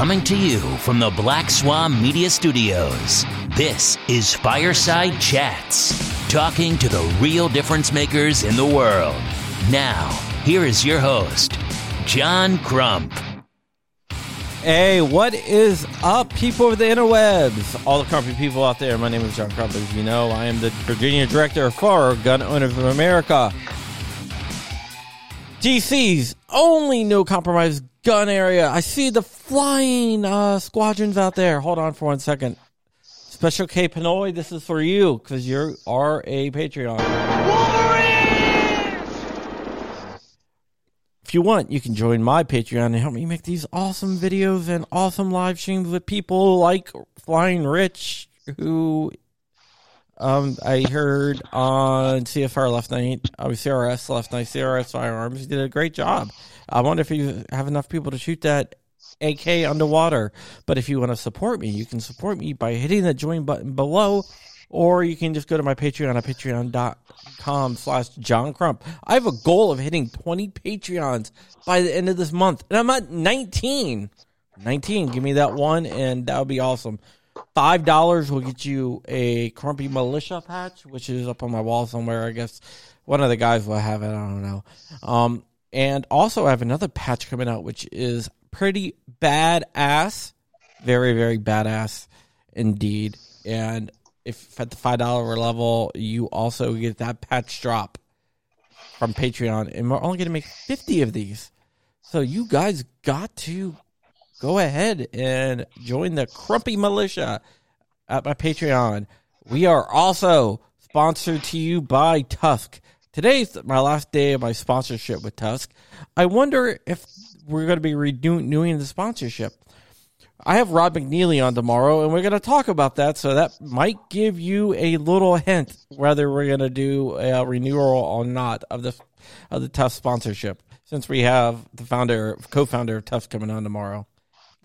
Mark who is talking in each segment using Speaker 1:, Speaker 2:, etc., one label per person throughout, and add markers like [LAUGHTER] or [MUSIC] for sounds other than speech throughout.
Speaker 1: Coming to you from the Black Swan Media Studios, this is Fireside Chats, talking to the real difference makers in the world. Now, here is your host, John Crump.
Speaker 2: Hey, what is up, people of the interwebs? All the crumpy people out there. My name is John Crump. As you know, I am the Virginia director for Gun Owners of America. DC's only no compromise gun area. I see the flying uh, squadrons out there. Hold on for one second. Special K Pinoy, this is for you because you are a Patreon. If you want, you can join my Patreon and help me make these awesome videos and awesome live streams with people like Flying Rich, who um, I heard on CFR last night, I was CRS last night, CRS Firearms. He did a great job. I wonder if you have enough people to shoot that AK underwater. But if you want to support me, you can support me by hitting the join button below, or you can just go to my Patreon at patreon.com slash John Crump. I have a goal of hitting 20 Patreons by the end of this month, and I'm at 19. 19. Give me that one, and that would be awesome. Five dollars will get you a Crumpy Militia patch, which is up on my wall somewhere. I guess one of the guys will have it. I don't know. Um, and also, I have another patch coming out, which is pretty badass, very very badass indeed. And if at the five dollar level, you also get that patch drop from Patreon, and we're only going to make fifty of these. So you guys got to go ahead and join the Crumpy Militia at my Patreon. We are also sponsored to you by TUSC. Today's my last day of my sponsorship with TUSC. I wonder if we're going to be renewing the sponsorship. I have Rod McNeely on tomorrow, and we're going to talk about that. So that might give you a little hint whether we're going to do a uh, renewal or not of the of the TUSC sponsorship. Since we have the founder, co-founder of TUSC coming on tomorrow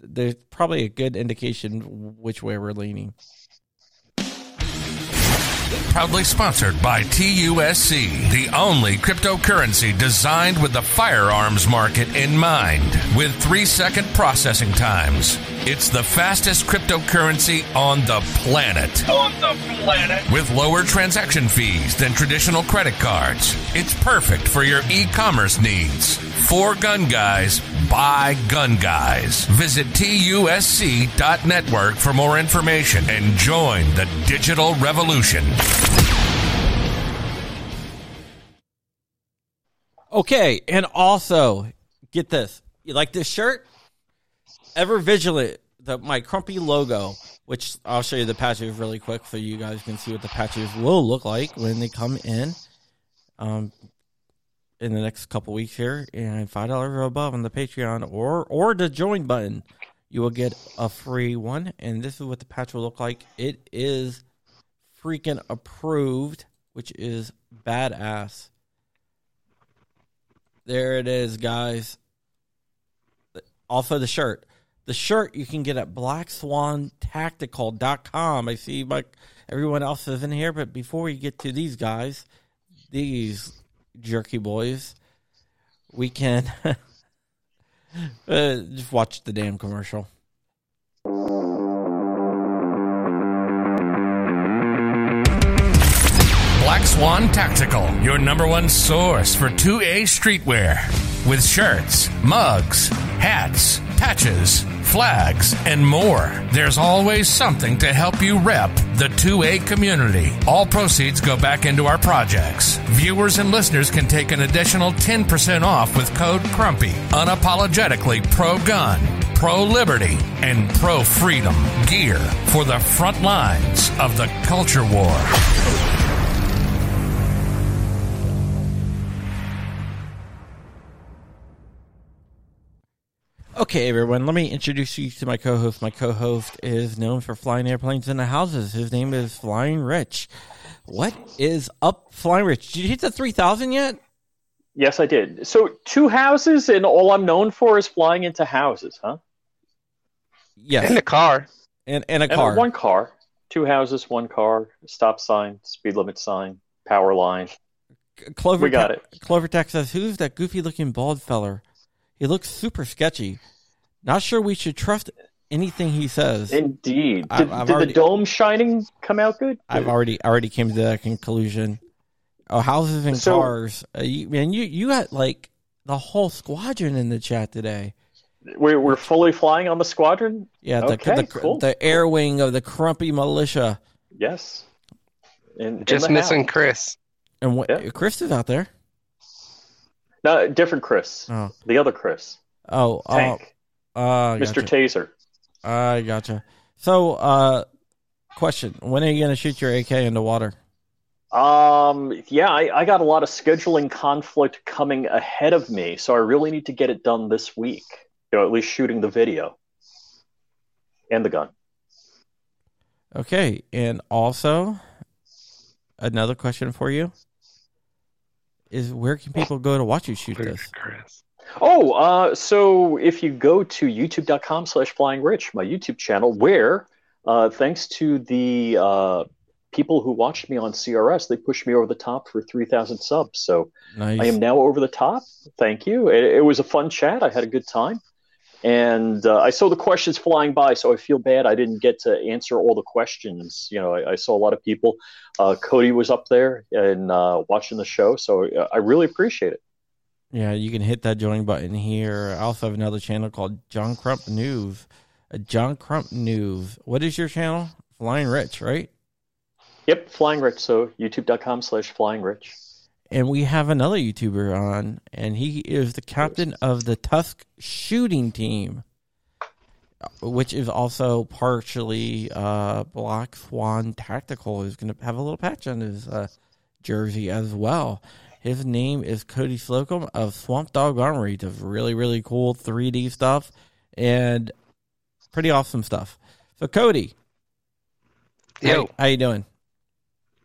Speaker 2: there's probably a good indication which way we're leaning.
Speaker 3: Proudly sponsored by TUSC, the only cryptocurrency designed with the firearms market in mind, with three second processing times. It's the fastest cryptocurrency on the planet.
Speaker 4: On the planet.
Speaker 3: With lower transaction fees than traditional credit cards. It's perfect for your e commerce needs. For gun guys, by gun guys. Visit TUSC.network for more information and join the digital revolution.
Speaker 2: Okay, and also get this. You like this shirt? Ever Vigilant, the my crumpy logo, which I'll show you the patches really quick so you guys can see what the patches will look like when they come in. Um, in the next couple weeks here, and five dollars or above on the Patreon or or the join button, you will get a free one. And this is what the patch will look like. It is freaking approved, which is badass. There it is, guys. Also the shirt. The shirt you can get at blackswantactical.com. I see like everyone else is in here, but before we get to these guys, these jerky boys, we can [LAUGHS] uh, just watch the damn commercial.
Speaker 3: Black Swan Tactical, your number one source for 2A streetwear. With shirts, mugs, hats, patches, flags, and more. There's always something to help you rep the 2A community. All proceeds go back into our projects. Viewers and listeners can take an additional 10% off with code CRUMPY. Unapologetically pro gun, pro liberty, and pro freedom gear for the front lines of the culture war.
Speaker 2: Okay, everyone, let me introduce you to my co host. My co host is known for flying airplanes into houses. His name is Flying Rich. What is up, Flying Rich? Did you hit the 3,000 yet?
Speaker 4: Yes, I did. So two houses, and all I'm known for is flying into houses, huh?
Speaker 2: Yes.
Speaker 5: In a car.
Speaker 2: And, and a
Speaker 4: And
Speaker 2: car.
Speaker 4: one car, two houses, one car, stop sign, speed limit sign, power line.
Speaker 2: Clover
Speaker 4: we got
Speaker 2: Te-
Speaker 4: it.
Speaker 2: Clover Tech says, Who's that goofy looking bald feller? He looks super sketchy. Not sure we should trust anything he says.
Speaker 4: Indeed.
Speaker 2: I've-
Speaker 4: Did,
Speaker 2: I've
Speaker 4: did
Speaker 2: already-
Speaker 4: the dome shining come out good?
Speaker 2: I've already already came to that conclusion. Oh, houses and
Speaker 4: So-
Speaker 2: cars. Uh, you, man, you you got like the whole squadron in the chat today.
Speaker 4: We're, we're fully flying on the squadron?
Speaker 2: Yeah, the
Speaker 4: Okay,
Speaker 2: the,
Speaker 4: cool.
Speaker 2: the air wing of the Crumpy militia.
Speaker 4: Yes. In, in
Speaker 5: Just
Speaker 4: the
Speaker 5: missing
Speaker 4: house.
Speaker 5: Chris.
Speaker 2: And what
Speaker 4: Yeah.
Speaker 2: Chris is out there.
Speaker 4: No, different Chris.
Speaker 2: Oh,
Speaker 4: The other Chris.
Speaker 2: oh, oh,
Speaker 4: Tank.
Speaker 2: uh,
Speaker 4: Mr.
Speaker 2: gotcha.
Speaker 4: Taser.
Speaker 2: I gotcha. So, uh, question: When are you gonna shoot your AK in the water?
Speaker 4: Um, yeah, I, I got a lot of scheduling conflict coming ahead of me, so I really need to get it done this week. You know, at least shooting the video and the gun.
Speaker 2: Okay, and also another question for you is: Where can people go to watch you shoot this?
Speaker 4: Oh, uh, so if you go to youtube.com slash flying rich, my YouTube channel, where, uh, thanks to the uh, people who watched me on CRS, they pushed me over the top for 3,000 subs. So
Speaker 2: Nice.
Speaker 4: I am now over the top. Thank you. It, it was a fun chat. I had a good time. And uh, I saw the questions flying by, so I feel bad I didn't get to answer all the questions. You know, I, I saw a lot of people. Uh, Cody was up there and uh, watching the show, so uh, I really appreciate it.
Speaker 2: Yeah, you can hit that join button here. I also have another channel called John Crump News. Uh, John Crump News. What is your channel? Flying Rich, right?
Speaker 4: Yep, Flying Rich. So youtube.com slash Flying Rich.
Speaker 2: And we have another YouTuber on, and he is the captain of the TUSC shooting team, which is also partially uh, Black Swan Tactical. Is going to have a little patch on his uh, jersey as well. His name is Cody Slocum of Swamp Dog Armory. Does really, really cool 3D stuff and pretty awesome stuff. So, Cody,
Speaker 5: Yo,
Speaker 2: how, how you doing?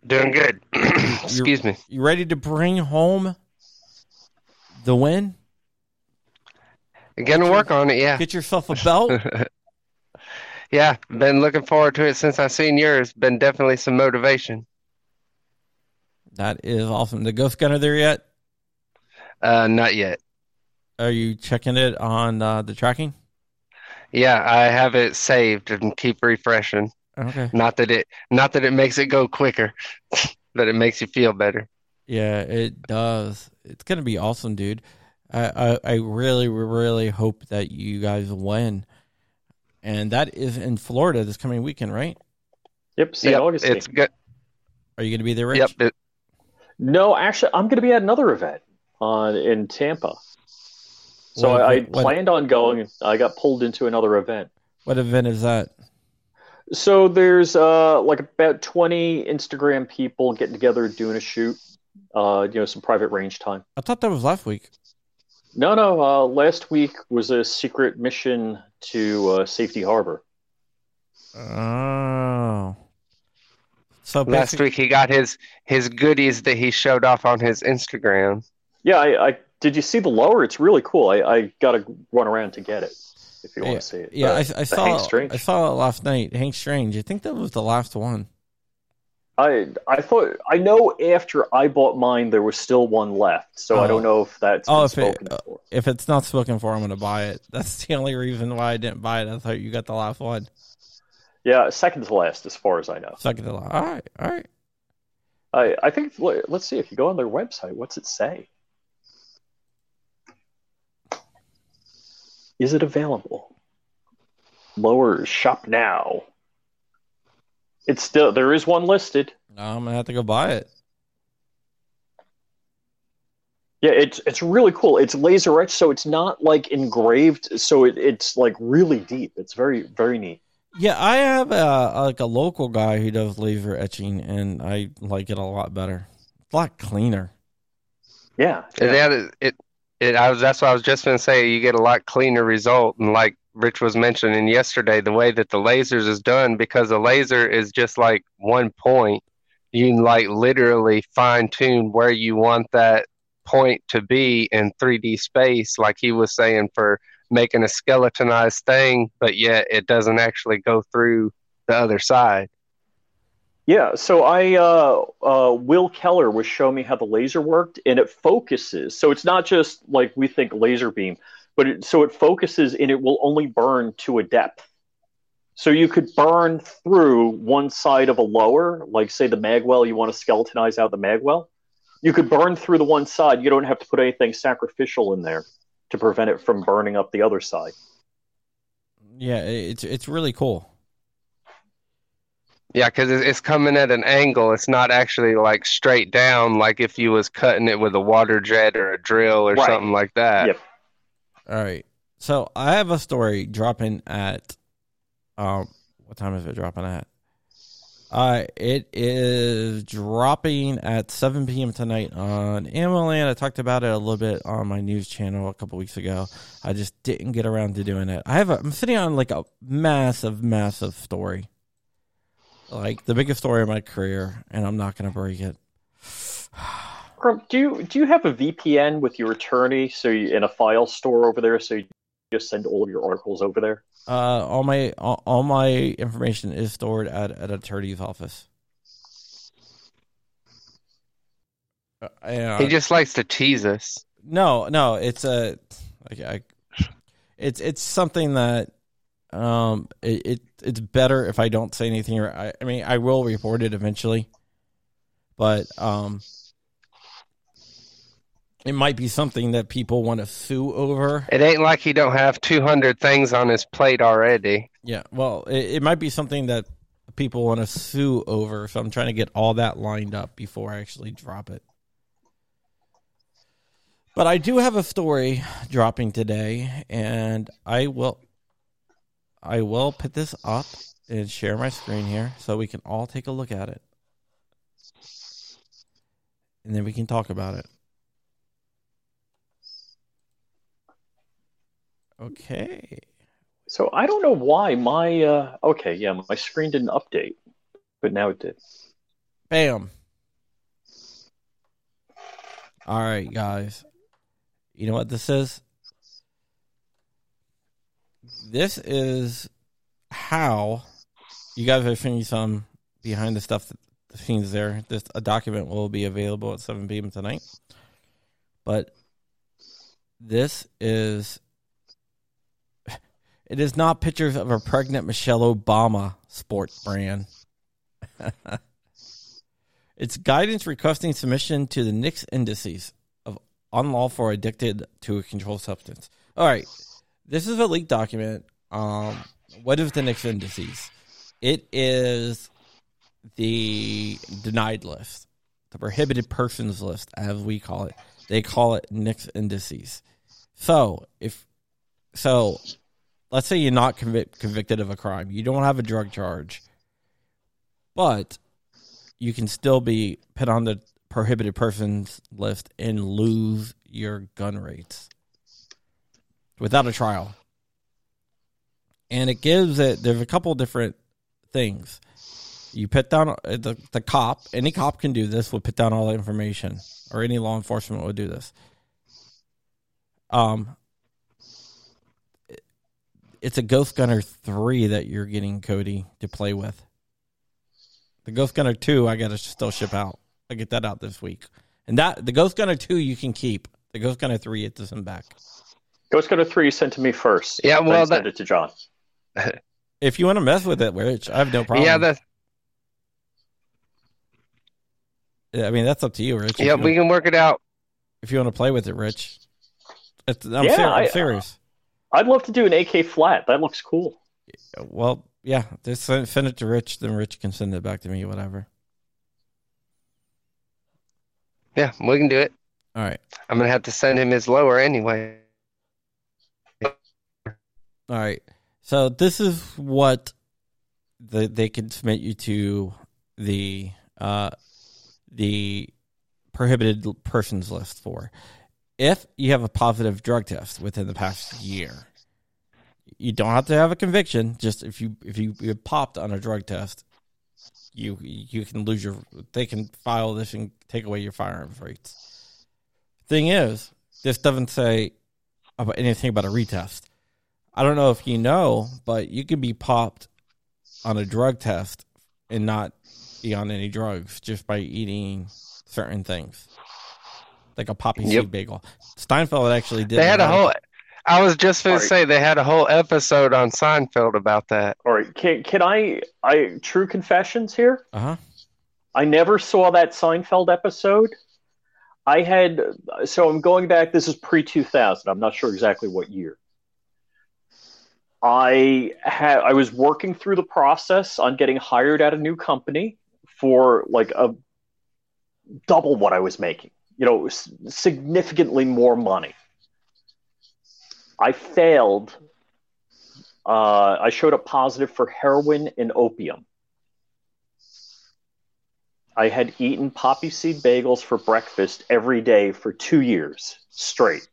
Speaker 5: Doing good. [CLEARS THROAT] Excuse me.
Speaker 2: You ready to bring home the win?
Speaker 5: Gonna work on it, yeah.
Speaker 2: Get yourself a belt. [LAUGHS]
Speaker 5: Yeah, been looking forward to it since I seen yours. Been definitely some motivation.
Speaker 2: that is awesome. The Ghost Gunner there yet?
Speaker 5: Uh, not yet.
Speaker 2: Are you checking it on uh, the tracking?
Speaker 5: Yeah, I have it saved and keep refreshing.
Speaker 2: Okay.
Speaker 5: Not that it, not that it makes it go quicker, [LAUGHS] but it makes you feel better.
Speaker 2: Yeah, it does. It's gonna be awesome, dude. I, I I really really hope that you guys win, and that is in Florida this coming weekend, right?
Speaker 4: Yep, St.
Speaker 5: Yep,
Speaker 4: Augustine.
Speaker 5: it's good.
Speaker 2: Are you gonna be there, Rich?
Speaker 5: Yep, it,
Speaker 4: No, actually, I'm going to be at another event on in Tampa. So
Speaker 2: What-
Speaker 4: I, I
Speaker 2: what-
Speaker 4: planned on going. I got pulled into another event.
Speaker 2: What event is that?
Speaker 4: So there's uh, like about 20 Instagram people getting together doing a shoot. Uh, you know, some private range time.
Speaker 2: I thought that was last week.
Speaker 4: No, no. Uh, last week was a secret mission to uh, Safety Harbor.
Speaker 2: Oh. So
Speaker 5: last
Speaker 2: basic-
Speaker 5: week he got his his goodies that he showed off on his Instagram.
Speaker 4: Yeah, I, I did. You see the lower? It's really cool. I, I got to run around to get it if you want to see it.
Speaker 2: yeah,
Speaker 4: Uh,
Speaker 2: I, I saw
Speaker 4: Hank Strange.
Speaker 2: I saw it last night. Hank Strange. I think that was the last one.
Speaker 4: I I thought I know after I bought mine there was still one left, so
Speaker 2: Oh.
Speaker 4: I don't know if that's
Speaker 2: Oh, if it-
Speaker 4: for.
Speaker 2: If it's not spoken for, I'm gonna buy it. [LAUGHS] That's the only reason why I didn't buy it. I thought you got the last one.
Speaker 4: Yeah, second to last as far as I know.
Speaker 2: Second to last. All right, all right.
Speaker 4: I I think let's see if you go on their website, what's it say? Is it available? Lower shop now. It's still there is one listed.
Speaker 2: Now I'm gonna have to go buy it.
Speaker 4: Yeah, it's it's really cool. It's laser etched, so it's not like engraved. So it, it's like really deep. It's very very neat.
Speaker 2: Yeah, I have a like a local guy who does laser etching, and I like it a lot better. It's a lot cleaner.
Speaker 4: Yeah,
Speaker 5: And that is- it, it, I was, that's what I was just going to say. You get a lot cleaner result. And like Rich was mentioning yesterday, the way that the lasers is done, because the laser is just like one point, you can like literally fine tune where you want that point to be in 3D space, like he was saying for making a skeletonized thing, but yet it doesn't actually go through the other side.
Speaker 4: Yeah, so I uh, uh, Will Keller was showing me how the laser worked, and it focuses. So it's not just like we think laser beam, but it, so it focuses and it will only burn to a depth. So you could burn through one side of a lower, like say the magwell, you want to skeletonize out the magwell. You could burn through the one side. You don't have to put anything sacrificial in there to prevent it from burning up the other side.
Speaker 2: Yeah, it's it's really cool.
Speaker 5: Yeah, because it's coming at an angle. It's not actually like straight down, like if you was cutting it with a water jet or a drill or
Speaker 4: Right.
Speaker 5: something like that.
Speaker 4: Yep.
Speaker 2: All right. So I have a story dropping at um what time is it dropping at? Uh it is dropping at 7 p.m. tonight on Ammoland. I talked about it a little bit on my news channel a couple weeks ago. I just didn't get around to doing it. I have a I'm sitting on like a massive massive story. Like the biggest story of my career and I'm not going to break it.
Speaker 4: Grum, do you do you have a VPN with your attorney so you, in a file store over there so you just send all of your articles over there?
Speaker 2: Uh, all my all, all my information is stored at at attorney's office. Uh, and-
Speaker 5: He just likes to tease us.
Speaker 2: no, no, it's a, like, I, it's it's something that, um, it, it it's better if I don't say anything. Or I, I mean, I will report it eventually, but um, it might be something that people want to sue over.
Speaker 5: It ain't like he don't have 200 things on his plate already.
Speaker 2: Yeah, well, it, it might be something that people want to sue over, so I'm trying to get all that lined up before I actually drop it. But I do have a story dropping today, and I will, I will put this up and share my screen here so we can all take a look at it, and then we can talk about it. Okay.
Speaker 4: So I don't know why my uh, okay, yeah, my screen didn't update, but now it did.
Speaker 2: Bam. All right, guys. You know what this is? This is how you guys are seeing some behind the stuff, that the scenes there. This a document will be available at 7 p.m. tonight. But this is it is not pictures of a pregnant Michelle Obama sports brand. [LAUGHS] It's guidance requesting submission to the NICS indices of unlawful addicted to a controlled substance. All right, this is a leaked document. Um, what is the NICS indices? It is the denied list, the prohibited persons list, as we call it. They call it NICS indices. So if so, let's say you're not convic- convicted of a crime, you don't have a drug charge, but you can still be put on the prohibited persons list and lose your gun rates without a trial. And it gives it, there's a couple different things. You put down uh, the, the cop, any cop can do this, will put down all the information, or any law enforcement would do this. Um, it's a Ghost Gunner 3 that you're getting, Cody, to play with. The Ghost Gunner 2, I got to still ship out. I get that out this week. And that the Ghost Gunner 2 you can keep. The Ghost Gunner 3 it doesn't back.
Speaker 4: Ghost Gunner three you sent to me first.
Speaker 5: Yeah,
Speaker 4: then
Speaker 5: well,
Speaker 4: send
Speaker 5: that-
Speaker 4: it to John. [LAUGHS]
Speaker 2: If you want to mess with it, Rich, I have no problem.
Speaker 5: Yeah, the,
Speaker 2: Yeah, I mean that's up to you, Rich.
Speaker 5: Yeah,
Speaker 2: you,
Speaker 5: we can work it out.
Speaker 2: if you want to play with it, Rich. It's, I'm,
Speaker 4: Yeah,
Speaker 2: ser- I'm
Speaker 4: I-
Speaker 2: serious.
Speaker 4: I'd love to do an AK flat. That looks cool.
Speaker 2: well, yeah, just send, send it to Rich, then Rich can send it back to me, whatever.
Speaker 5: Yeah, we can do it.
Speaker 2: All right.
Speaker 5: I'm gonna have to send him his lower anyway.
Speaker 2: All right. So this is what the, they can submit you to the uh, the prohibited persons list for. If you have a positive drug test within the past year, you don't have to have a conviction. Just if you if you get popped on a drug test, you you can lose your. They can file this and take away your firearms rates. Thing is, this doesn't say about anything about a retest. I don't know if you know, but you could be popped on a drug test and not be on any drugs just by eating certain things, like a poppy
Speaker 5: Yep.
Speaker 2: seed bagel. Seinfeld actually did.
Speaker 5: They had a
Speaker 2: that.
Speaker 5: whole. I was just going to say they had a whole episode on Seinfeld about that.
Speaker 4: All right, can can I? I true confessions here.
Speaker 2: Uh huh.
Speaker 4: I never saw that Seinfeld episode. I had so I'm going back. This is pre 2000. I'm not sure exactly what year. I had I was working through the process on getting hired at a new company for like a double what I was making. You know, significantly more money. I failed. Uh, I showed up positive for heroin and opium. I had eaten poppy seed bagels for breakfast every day for two years straight.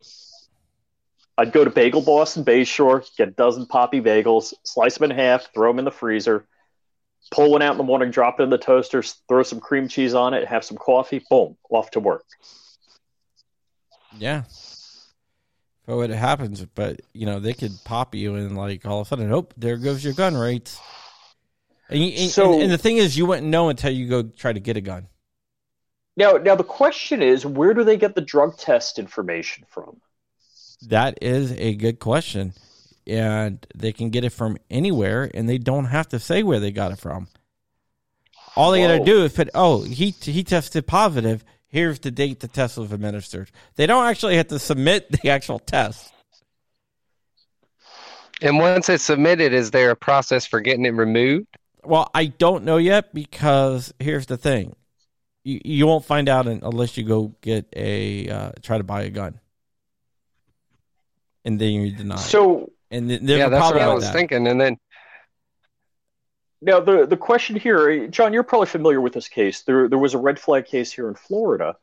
Speaker 4: I'd go to Bagel Boss in Bayshore, get a dozen poppy bagels, slice them in half, throw them in the freezer, pull one out in the morning, drop it in the toaster, throw some cream cheese on it, have some coffee, boom, off to work.
Speaker 2: Yeah. So it happens, but you know they could pop you and like all of a sudden, oh, there goes your gun rates. And, you, and,
Speaker 4: So-
Speaker 2: and, and the thing is, you wouldn't know until you go try to get a gun.
Speaker 4: Now, now the question is, where do they get the drug test information from?
Speaker 2: That is a good question, and they can get it from anywhere, and they don't have to say where they got it from. All they got to do is put, oh, he he tested positive. Here's the date the test was administered. They don't actually have to submit [LAUGHS] the actual test.
Speaker 5: And once it's submitted, is there a process for getting it removed?
Speaker 2: Well, I don't know yet because here's the thing: you you won't find out unless you go get a uh, try to buy a gun, and then you deny.
Speaker 4: So
Speaker 2: and th-
Speaker 5: yeah, that's what I was
Speaker 2: that.
Speaker 5: thinking. And then
Speaker 4: Now, the the question here, John, you're probably familiar with this case. There there was a red flag case here in Florida,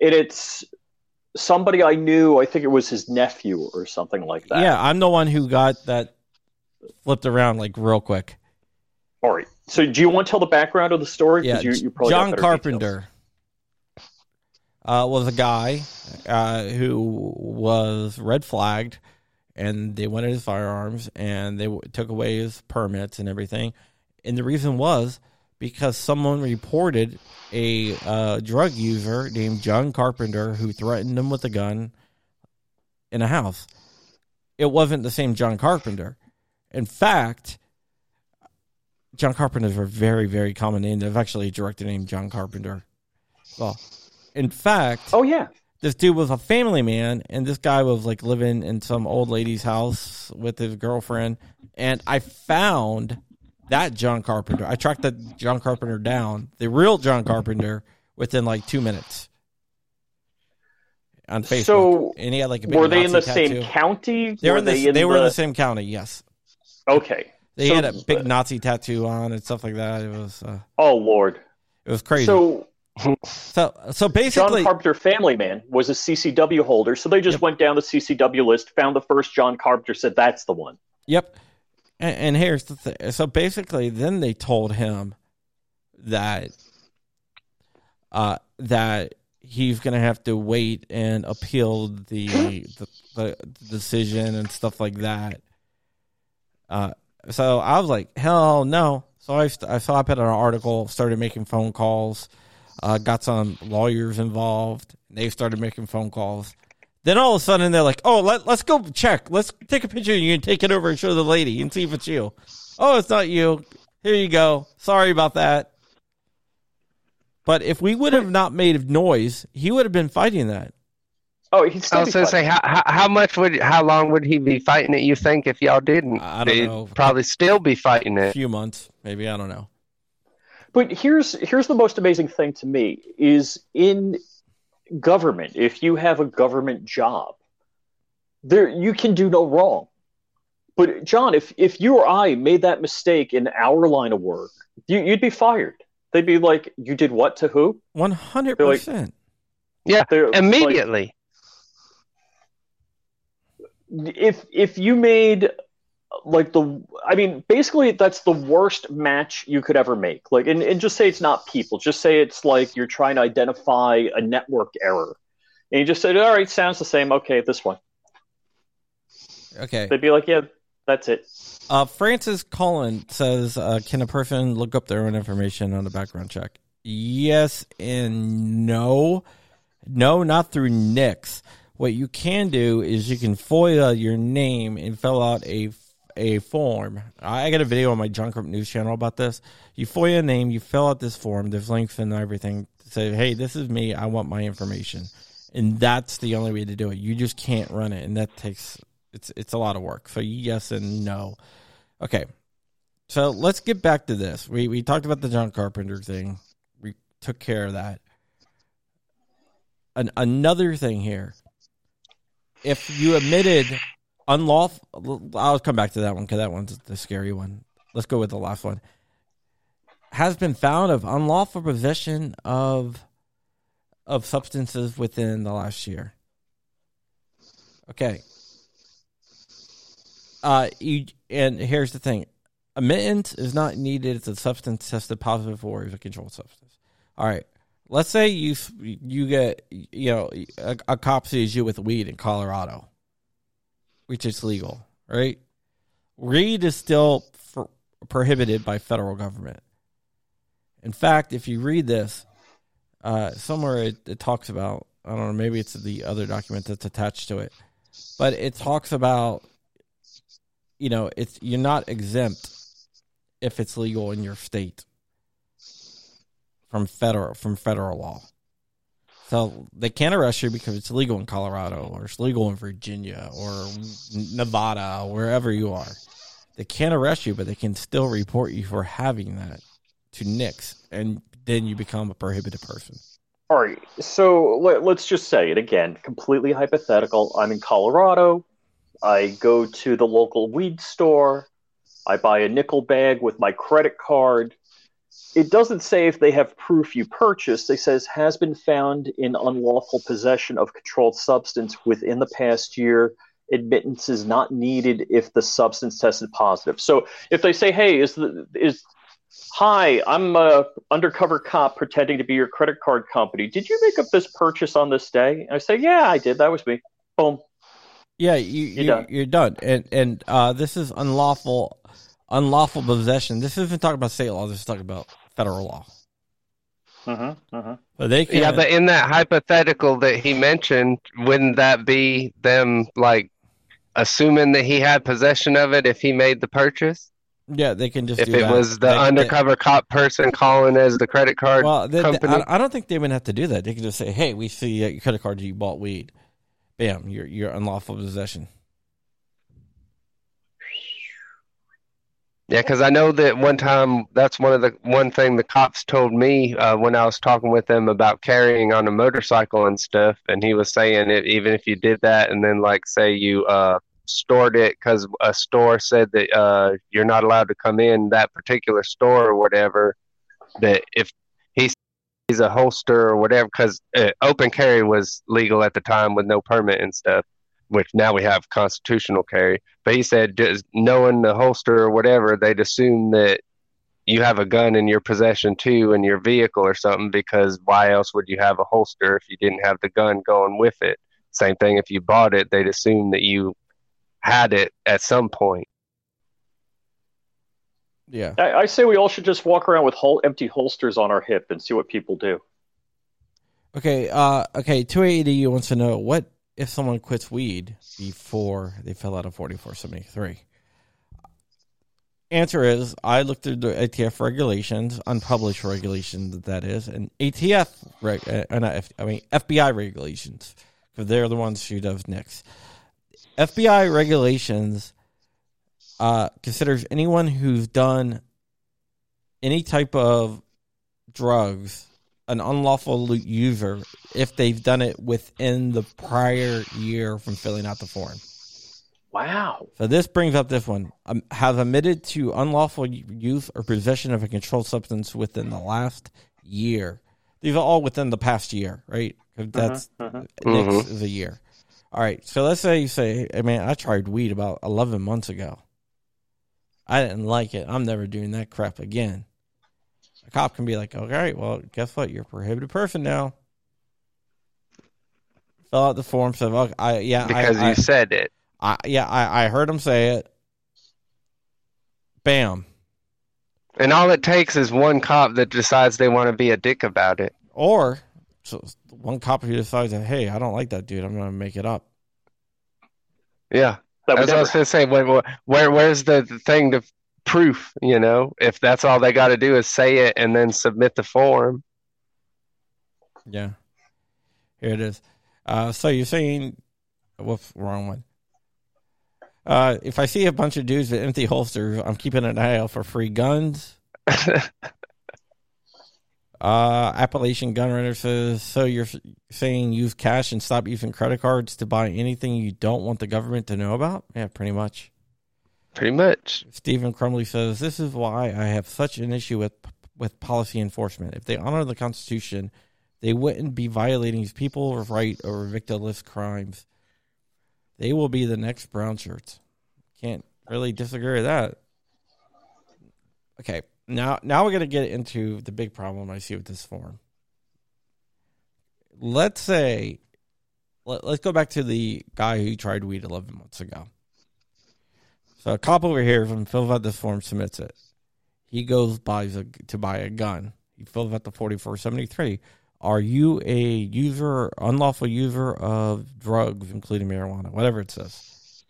Speaker 4: and it's somebody I knew. I think it was his nephew or something like that.
Speaker 2: Yeah, I'm the one who got that flipped around like real quick.
Speaker 4: All right. So, do you want to tell the background of the story?
Speaker 2: Yeah,
Speaker 4: 'Cause you, you probably
Speaker 2: John
Speaker 4: better
Speaker 2: Carpenter uh, was a guy uh, who was red flagged, and they wanted his firearms, and they w- took away his permits and everything. And the reason was because someone reported a uh, drug user named John Carpenter who threatened him with a gun in a house. It wasn't the same John Carpenter. In fact, John Carpenter's a very, very common name. There's actually a director named John Carpenter. Well, in fact.
Speaker 4: Oh yeah.
Speaker 2: This dude was a family man, and this guy was like living in some old lady's house with his girlfriend. And I found that John Carpenter. I tracked that John Carpenter down, the real John Carpenter, within like two minutes on Facebook.
Speaker 4: So,
Speaker 2: and he had like a big
Speaker 4: Were they in
Speaker 2: Nazi
Speaker 4: the
Speaker 2: tattoo.
Speaker 4: same county?
Speaker 2: They were
Speaker 4: were
Speaker 2: in the,
Speaker 4: they in
Speaker 2: they were in
Speaker 4: the
Speaker 2: the same county. Yes,
Speaker 4: Okay.
Speaker 2: they
Speaker 4: So-
Speaker 2: had a big Nazi tattoo on and stuff like that. It was uh,
Speaker 4: Oh Lord.
Speaker 2: it was crazy.
Speaker 4: So
Speaker 2: so so basically John
Speaker 4: Carpenter family man was a CCW holder, so they just went down the CCW list, found the first John Carpenter, said that's the one.
Speaker 2: Yep. And, and here's the thing. So basically, then they told him that uh, that he's going to have to wait and appeal the, [CLEARS THROAT] the the decision and stuff like that. Uh, so I was like, hell no. So I, I saw I put out an article, started making phone calls, uh, got some lawyers involved. They started making phone calls. Then all of a sudden they're like, "Oh, let, let's go check. Let's take a picture. You can take it over and show the lady and see if it's you." Oh, it's not you. Here you go. Sorry about that. But if we would have not made noise, he would have been fighting that.
Speaker 4: Oh, he's still
Speaker 5: I
Speaker 4: still
Speaker 5: was going to say, how, how how much would how long would he be fighting it? You think if y'all didn't,
Speaker 2: I don't
Speaker 5: He'd
Speaker 2: know.
Speaker 5: Probably still be fighting it.
Speaker 2: A few months, maybe I don't know.
Speaker 4: But here's here's the most amazing thing to me is in government, if you have a government job, there you can do no wrong. But John, if if you or I made that mistake in our line of work, you, you'd be fired. They'd be like, "You did what to who?"
Speaker 2: One hundred percent.
Speaker 5: Yeah,
Speaker 4: They're like-
Speaker 5: immediately.
Speaker 4: if if you made like the i mean basically that's the worst match you could ever make like and, and just say it's not people just say it's like you're trying to identify a network error and you just said all right sounds the same okay this one
Speaker 2: Okay.
Speaker 4: they'd be like yeah that's it
Speaker 2: Uh, Francis Cullen says, uh, "Can a person look up their own information on a background check?" Yes and no. No, not through NICS. What you can do is you can FOIA your name and fill out a a form. I got a video on my Junk News channel about this. You FOIA a name, you fill out this form. There's links and everything. Say, hey, this is me. I want my information, and that's the only way to do it. You just can't run it, and that takes it's it's a lot of work. So yes and no. Okay, so let's get back to this. We we talked about the John Carpenter thing. We took care of that. An, another thing here. If you admitted unlawful, I'll come back to that one because that one's the scary one. Let's go with the last one. Has been found of unlawful possession of of substances within the last year. Okay. Uh, you and here's the thing: admittance is not needed if the substance tested positive for a controlled substance. All right. Let's say you you get you know a, a cop sees you with weed in Colorado, which is legal, right? Weed is still for, prohibited by federal government. In fact, if you read this, uh, somewhere it, it talks about I don't know maybe it's the other document that's attached to it, but it talks about you know it's you're not exempt if it's legal in your state from federal from federal law. So they can't arrest you because it's legal in Colorado or it's legal in Virginia or Nevada, wherever you are. They can't arrest you, but they can still report you for having that to NICS, and then you become a prohibited person.
Speaker 4: All right. So let, us just say it again, completely hypothetical. I'm in Colorado. I go to the local weed store. I buy a nickel bag with my credit card. It doesn't say if they have proof you purchased. It says has been found in unlawful possession of controlled substance within the past year. Admittance is not needed if the substance tested positive. So if they say, "Hey, is the is Hi, I'm a undercover cop pretending to be your credit card company. Did you make up this purchase on this day?" I say, "Yeah, I did. That was me." Boom.
Speaker 2: Yeah, you, you're, you, done. you're done. And and uh, this is unlawful unlawful possession. This isn't talking about state law. This is talking about federal law.
Speaker 4: Mm-hmm, mm-hmm.
Speaker 2: But they can,
Speaker 5: yeah, but in that hypothetical that he mentioned, wouldn't that be them like assuming that he had possession of it if he made the purchase?
Speaker 2: Yeah, they can just.
Speaker 5: If
Speaker 2: it
Speaker 5: that. was the they, undercover they, cop person calling as the credit card well, they, company,
Speaker 2: I, I, don't think they would have to do that. They could just say, "Hey, we see your credit card. You bought weed. Bam, you're you're unlawful possession."
Speaker 5: Yeah, because I know that one time that's one of the one thing the cops told me uh, when I was talking with them about carrying on a motorcycle and stuff, and he was saying it even if you did that, and then like say you uh, stored it because a store said that uh, you're not allowed to come in that particular store or whatever, that if he's a holster or whatever, because uh, open carry was legal at the time with no permit and stuff which now we have constitutional carry. But he said, just knowing the holster or whatever, they'd assume that you have a gun in your possession too in your vehicle or something because why else would you have a holster if you didn't have the gun going with it? Same thing if you bought it, they'd assume that you had it at some point.
Speaker 2: Yeah.
Speaker 4: I, I say we all should just walk around with whole empty holsters on our hip and see what people do.
Speaker 2: Okay, uh okay, 280 wants to know what if someone quits weed before they fill out a 4473? Answer is I looked through the ATF regulations, unpublished regulations that is, and ATF, reg, uh, not F, I mean FBI regulations, because they're the ones who does NICS. FBI regulations uh, considers anyone who's done any type of drugs an unlawful user if they've done it within the prior year from filling out the form.
Speaker 4: Wow.
Speaker 2: So this brings up this one. Um, have admitted to unlawful use or possession of a controlled substance within the last year. These are all within the past year, right? Uh-huh, that's uh-huh, uh-huh. next mm-hmm. is a year. All right. So let's say you say, I mean, I tried weed about 11 months ago. I didn't like it. I'm never doing that crap again a cop can be like, okay, well, guess what? You're a prohibited person now. Fill out the form. So, okay, I yeah,
Speaker 5: because
Speaker 2: I,
Speaker 5: you I, said it.
Speaker 2: I yeah, I, I heard him say it. Bam.
Speaker 5: And all it takes is one cop that decides they want to be a dick about it.
Speaker 2: Or So one cop who decides that, hey, I don't like that dude, I'm going to make it up.
Speaker 5: Yeah,
Speaker 4: That would
Speaker 5: As I was going to say, where, where where's the, the thing to proof? You know, if that's all they got to do is say it and then submit the form.
Speaker 2: Yeah. Here it is. Uh, so you're saying, whoops, wrong one. Uh, if I see a bunch of dudes with empty holsters, I'm keeping an eye out for free guns. [LAUGHS] Uh, Appalachian Gun Runner says, so you're saying use cash and stop using credit cards to buy anything you don't want the government to know about? Yeah, pretty much.
Speaker 5: Pretty much.
Speaker 2: Stephen Crumley says, this is why I have such an issue with with policy enforcement. If they honor the Constitution, they wouldn't be violating these people's right over victimless crimes. They will be the next brown shirts. Can't really disagree with that. Okay, now now we're gonna get into the big problem I see with this form. Let's say, let, let's go back to the guy who tried weed 11 months ago. So a cop over here from fills out this form, submits it. He goes buys a, to buy a gun. He fills out the forty four seventy three. Are you a user, unlawful user of drugs, including marijuana, whatever it says?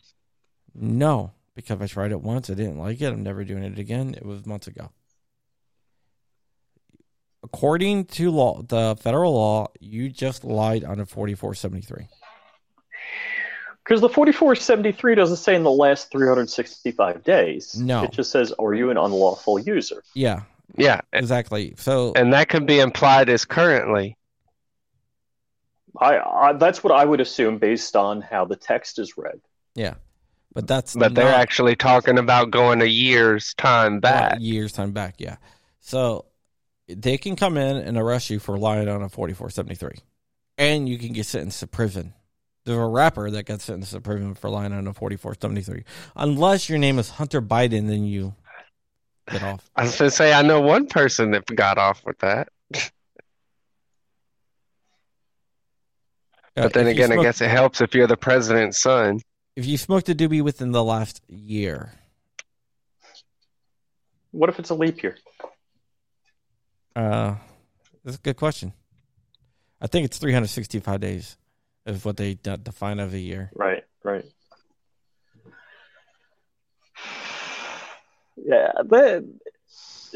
Speaker 2: No, because I tried it once. I didn't like it. I'm never doing it again. It was months ago. According to law, the federal law, you just lied on a forty four seventy three.
Speaker 4: Because the 4473 doesn't say in the last 365 days.
Speaker 2: No.
Speaker 4: It just says, are you an unlawful user?
Speaker 2: Yeah,
Speaker 5: Yeah,
Speaker 2: exactly. So
Speaker 5: and that could be implied as currently.
Speaker 4: I, I That's what I would assume based on how the text is read.
Speaker 2: yeah, but that's
Speaker 5: But they're actually talking about going a year's time back.
Speaker 2: Years time back. Yeah, so they can come in and arrest you for lying on a forty four seventy three, and you can get sentenced to prison. There's a rapper that got sentenced to prison for lying on a forty four seventy three, unless your name is Hunter Biden, then you get off.
Speaker 5: I was going to say, I know one person that got off with that.
Speaker 2: Uh,
Speaker 5: But then
Speaker 2: if you
Speaker 5: again, I guess it helps if you're the president's son.
Speaker 2: if you smoked a doobie within the last year,
Speaker 4: What if it's a leap year?
Speaker 2: uh, that's a good question. I think it's three hundred sixty five days is what they de- define a year.
Speaker 4: Right, right. Yeah, but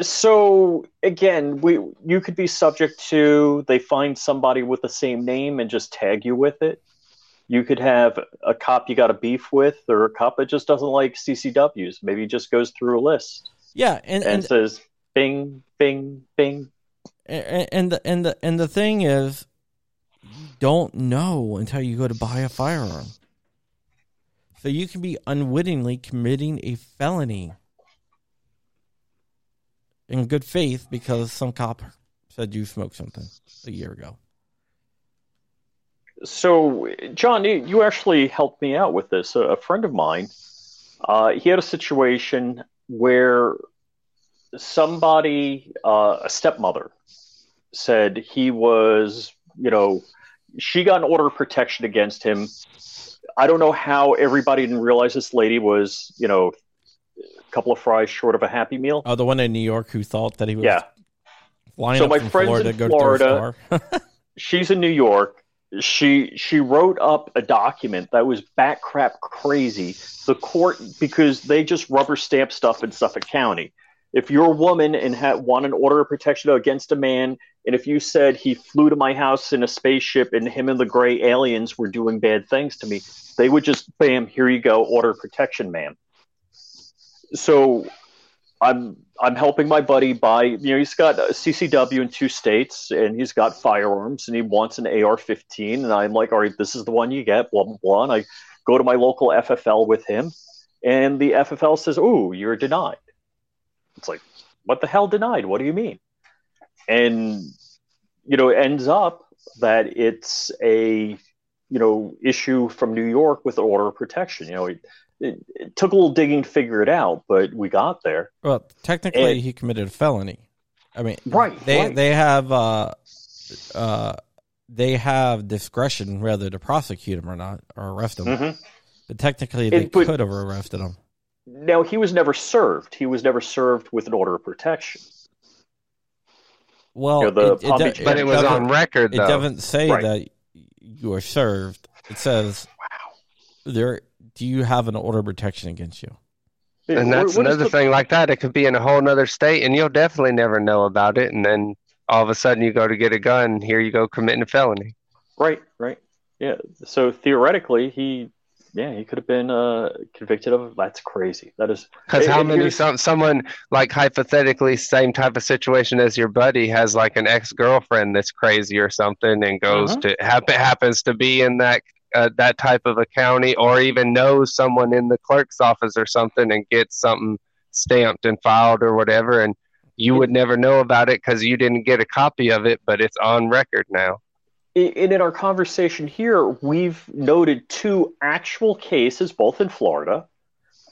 Speaker 4: so again, we you could be subject to they find somebody with the same name and just tag you with it. You could have a cop you got a beef with, or a cop that just doesn't like CCWs. Maybe just goes through a list
Speaker 2: Yeah, and
Speaker 4: and
Speaker 2: and
Speaker 4: says, "Bing, bing, bing."
Speaker 2: and and the and the and the thing is don't know until you go to buy a firearm so you can be unwittingly committing a felony in good faith because some cop said you smoked something a year ago
Speaker 4: So, John, you, actually helped me out with this. A, a friend of mine, uh, he had a situation where somebody, uh, a stepmother, said he was, you know, she got an order of protection against him. I don't know how everybody didn't realize this lady was, you know, a couple of fries short of a Happy Meal.
Speaker 2: oh the one in new york who thought that he was
Speaker 4: Yeah.
Speaker 2: flying
Speaker 4: So my
Speaker 2: from
Speaker 4: friend's
Speaker 2: florida
Speaker 4: in
Speaker 2: to to
Speaker 4: Florida.
Speaker 2: a [LAUGHS]
Speaker 4: she's in New York. She she wrote up a document that was back crap crazy. The court because they just rubber stamp stuff in Suffolk County. If you're a woman and ha- want an order of protection against a man, and if you said he flew to my house in a spaceship and him and the gray aliens were doing bad things to me, they would just bam, here you go, order of protection, ma'am. So I'm I'm helping my buddy buy. You know, he's got CCW in two states, and he's got firearms, and he wants an AR-15. And I'm like, all right, this is the one you get. Blah blah blah. And I go to my local FFL with him, and the FFL says, "Oh, you're denied." It's like, what the hell denied? What do you mean? And you know, it ends up that it's a you know issue from New York with order of protection. You know, it, it, it took a little digging to figure it out, but we got there.
Speaker 2: well technically
Speaker 4: And-
Speaker 2: he committed a felony i mean
Speaker 4: Right,
Speaker 2: they
Speaker 4: right.
Speaker 2: they have uh uh they have discretion whether to prosecute him or not or arrest him
Speaker 4: Mhm.
Speaker 2: but technically they
Speaker 4: It- but-
Speaker 2: could have arrested him
Speaker 4: Now he was never served. He was never served with an order of protection.
Speaker 2: Well,
Speaker 4: You know, the
Speaker 2: it, it
Speaker 4: Palm
Speaker 2: do-
Speaker 4: Beach-
Speaker 5: But it was on record
Speaker 2: It doesn't say
Speaker 4: Right.
Speaker 2: that you are served. It says, "Wow, there. Do you have an order of protection against you?"
Speaker 5: and
Speaker 4: What-
Speaker 5: that's another
Speaker 4: the-
Speaker 5: thing like that. It could be in a whole other state, and you'll definitely never know about it. And then all of a sudden, you go to get a gun. Here you go committing a felony.
Speaker 4: Right, right. Yeah. So theoretically, he, yeah, he could have been uh, convicted of. That's crazy. That is.
Speaker 5: Because how many some someone like hypothetically same type of situation as your buddy has like an ex girlfriend that's crazy or something and goes
Speaker 4: Mhm.
Speaker 5: to happen happens to be in that uh, that type of a county or even knows someone in the clerk's office or something and gets something stamped and filed or whatever and you would never know about it because you didn't get a copy of it but it's on record now.
Speaker 4: And in our conversation here, we've noted two actual cases, both in Florida.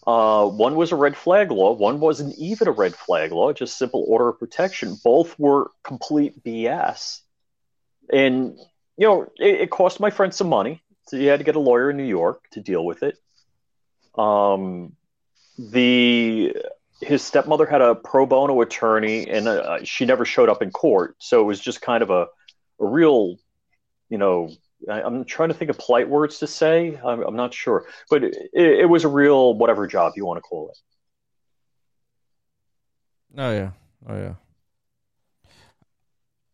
Speaker 4: Uh, one was a red flag law. One wasn't even a red flag law, just simple order of protection. Both were complete BS. And, you know, it, it cost my friend some money. So he had to get a lawyer in New York to deal with it. Um, the his stepmother had a pro bono attorney, and uh, she never showed up in court. So it was just kind of a, a real you know, I, I'm trying to think of polite words to say. I'm, I'm not sure, but it, it was a real whatever job you want to call it.
Speaker 2: Oh yeah, oh yeah.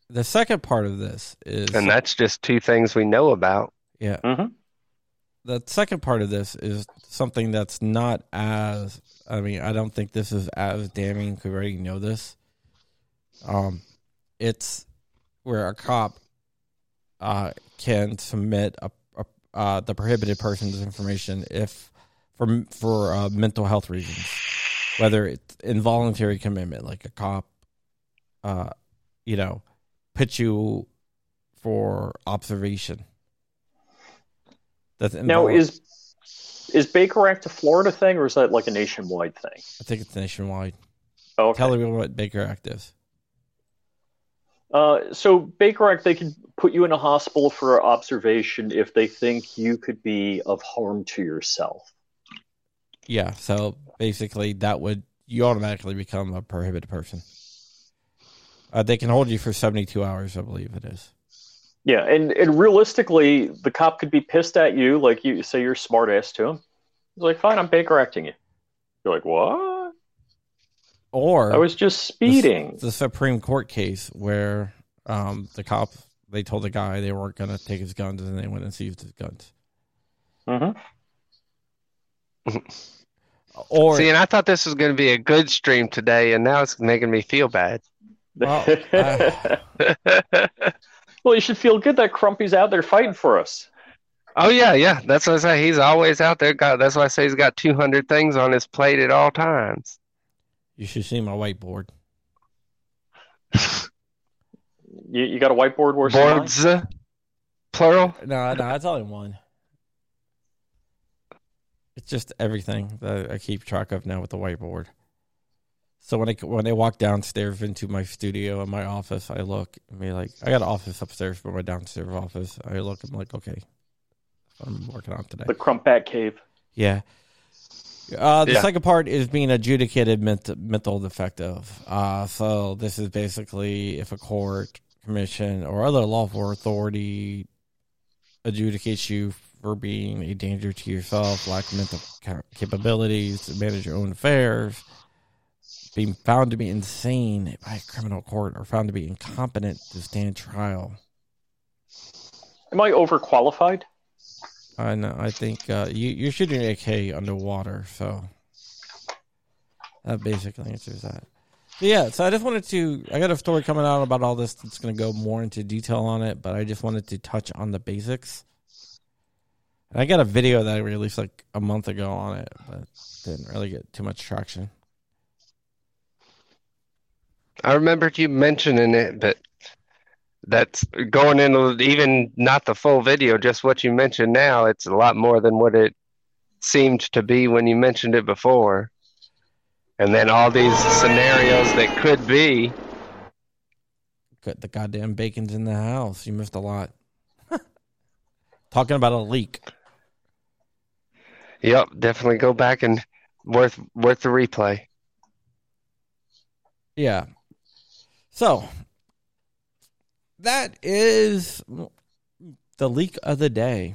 Speaker 2: The second part of this is,
Speaker 5: And that's just two things we know about.
Speaker 2: yeah.
Speaker 4: Mhm.
Speaker 2: The second part of this is something that's not as. I mean, I don't think this is as damning. 'cause We already know this. Um, it's where a cop uh, can submit a, a uh, the prohibited person's information if for for uh, mental health reasons, whether it's involuntary commitment, like a cop, uh, you know, put you for observation. That's
Speaker 4: Now, is is Baker Act a Florida thing, or is that like a nationwide thing?
Speaker 2: I think it's nationwide.
Speaker 4: Oh, okay.
Speaker 2: Tell everyone what Baker Act is.
Speaker 4: Uh, so Baker Act, they can put you in a hospital for observation if they think you could be of harm to yourself.
Speaker 2: Yeah, so basically that would you automatically become a prohibited person. Uh, they can hold you for seventy two hours, I believe it is.
Speaker 4: Yeah, and, and realistically, the cop could be pissed at you, like you say you're a smart ass to him. He's like, fine, I'm Baker acting you. You're like, what?
Speaker 2: Or
Speaker 4: I was just speeding.
Speaker 2: the Supreme Court case where um, the cop they told the guy they weren't going to take his guns and they went and seized his guns.
Speaker 4: hmm [LAUGHS]
Speaker 2: Or
Speaker 5: See, and I thought this was going to be a good stream today, and now it's making me feel bad.
Speaker 2: Well, I- [LAUGHS]
Speaker 4: well, you should feel good that Crumpy's out there fighting for us.
Speaker 5: Oh yeah, yeah. That's what I say. He's always out there. Got that's why I say he's got two hundred things on his plate at all times.
Speaker 2: You should see my whiteboard. [LAUGHS]
Speaker 4: You, you got a whiteboard worse than?
Speaker 5: Boards, uh, plural.
Speaker 2: No, no, it's only one. It's just everything that I keep track of now with the whiteboard. So when I when I walk downstairs into my studio and my office, I look and be like, I got an office upstairs, but my downstairs office, I look, I'm like, okay, what I'm working on today.
Speaker 4: The Crump Bat Cave.
Speaker 2: Yeah. Uh, the
Speaker 5: Yeah.
Speaker 2: second part is being adjudicated ment- mental defective. Uh, so this is basically if a court, commission, or other lawful authority adjudicates you for being a danger to yourself, lack of mental ca- capabilities to manage your own affairs, being found to be insane by a criminal court, or found to be incompetent to stand trial.
Speaker 4: Am I overqualified?
Speaker 2: I know. I think uh, you you're shooting AK underwater, so that basically answers that. So yeah, so I just wanted to. I got a story coming out about all this that's going to go more into detail on it, but I just wanted to touch on the basics. And I got a video that I released like a month ago on it, but didn't really get too much traction.
Speaker 5: I remembered you mentioning it, but that's going into even not the full video, just what you mentioned now. It's a lot more than what it seemed to be when you mentioned it before. And then all these scenarios that could be.
Speaker 2: Got the goddamn bacon's in the house. You missed a lot. [LAUGHS] Talking about a leak.
Speaker 5: Yep, definitely go back and worth worth the replay.
Speaker 2: Yeah. So, that is the leak of the day.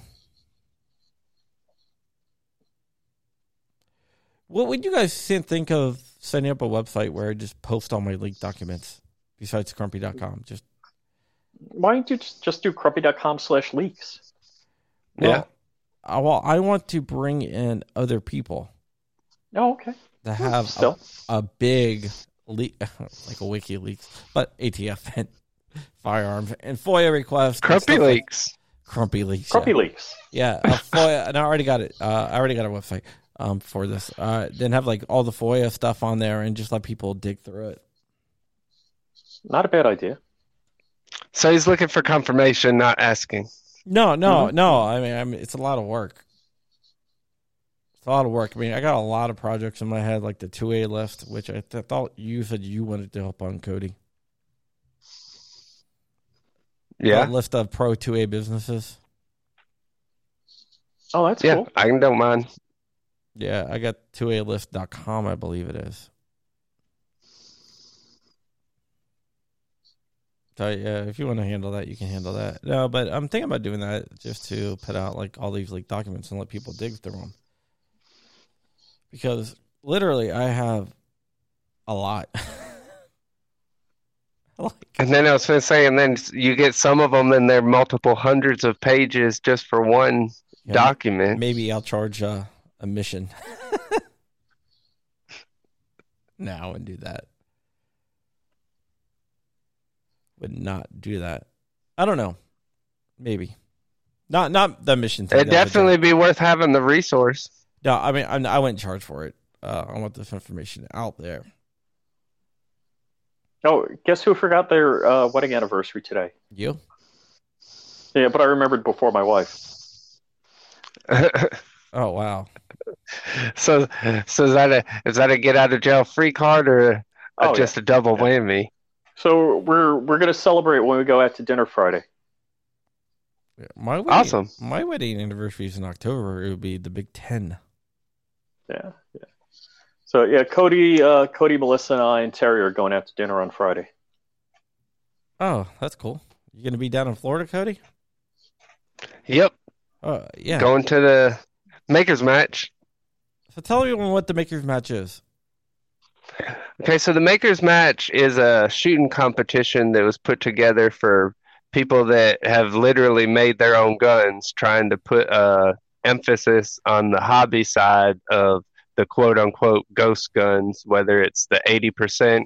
Speaker 2: What would you guys think of setting up a website where I just post all my leaked documents besides crumpy.com? Just
Speaker 4: Why don't you just, just do crumpy.com slash leaks?
Speaker 2: well,
Speaker 5: Yeah.
Speaker 2: I, well, I want to bring in other people
Speaker 4: Oh, okay.
Speaker 2: that hmm. have a,
Speaker 4: Still.
Speaker 2: a big leak, [LAUGHS] like a WikiLeaks, but ATF and [LAUGHS] firearms and FOIA requests. and
Speaker 5: Crumpy
Speaker 2: stuff like-
Speaker 5: leaks.
Speaker 2: Crumpy leaks.
Speaker 4: Crumpy
Speaker 2: yeah.
Speaker 4: leaks.
Speaker 2: Yeah, a [LAUGHS] FOIA, and I already got it. Uh, I already got a website um, for this. Uh, then have like all the FOIA stuff on there, and just let people dig through it.
Speaker 4: Not a bad idea.
Speaker 5: So he's looking for confirmation, not asking.
Speaker 2: No, no,
Speaker 4: Mhm.
Speaker 2: no. I mean, I mean, it's a lot of work. It's a lot of work. I mean, I got a lot of projects in my head, like the two A list, which I th- thought you said you wanted to help on, Cody.
Speaker 5: Yeah.
Speaker 2: A list of pro two A businesses.
Speaker 4: Oh, that's
Speaker 5: Yeah,
Speaker 4: cool.
Speaker 5: I don't mind.
Speaker 2: Yeah, I got 2alist.com, I believe it is. So yeah, if you want to handle that, you can handle that. No, but I'm thinking about doing that just to put out like all these like documents and let people dig through them. Because literally, I have a lot. [LAUGHS] [LAUGHS] like,
Speaker 5: And then I was going to say, and then you get some of them, and they're multiple hundreds of pages just for one
Speaker 2: you know,
Speaker 5: document.
Speaker 2: Maybe I'll charge uh, a mission. [LAUGHS] now and do that. Would not do that. I don't know. Maybe. Not not the mission thing.
Speaker 5: It'd
Speaker 2: that I would do.
Speaker 5: definitely be worth having the resource.
Speaker 2: No, I mean I, I wouldn't charge for it. Uh, I want this information out there.
Speaker 4: Oh, guess who forgot their uh, wedding anniversary today?
Speaker 2: You?
Speaker 4: Yeah, but I remembered before my wife. [LAUGHS]
Speaker 2: Oh wow.
Speaker 5: so, so is that a is that a get out of jail free card or a-
Speaker 4: Oh, yeah.
Speaker 5: just a double whammy?
Speaker 4: So we're we're gonna celebrate when we go out to dinner Friday.
Speaker 2: My wedding,
Speaker 5: Awesome.
Speaker 2: My wedding anniversary is in October. It would be the Big Ten.
Speaker 4: Yeah, yeah. So yeah, Cody, uh, Cody, Melissa, and I and Terry are going out to dinner on Friday.
Speaker 2: Oh, that's cool. You gonna be down in Florida, Cody?
Speaker 5: Yep,
Speaker 2: Oh yeah.
Speaker 5: going to the makers match.
Speaker 2: So tell everyone what the makers match is.
Speaker 5: Okay, so the Makers Match is a shooting competition that was put together for people that have literally made their own guns, trying to put uh, emphasis on the hobby side of the quote unquote ghost guns, whether it's the 80%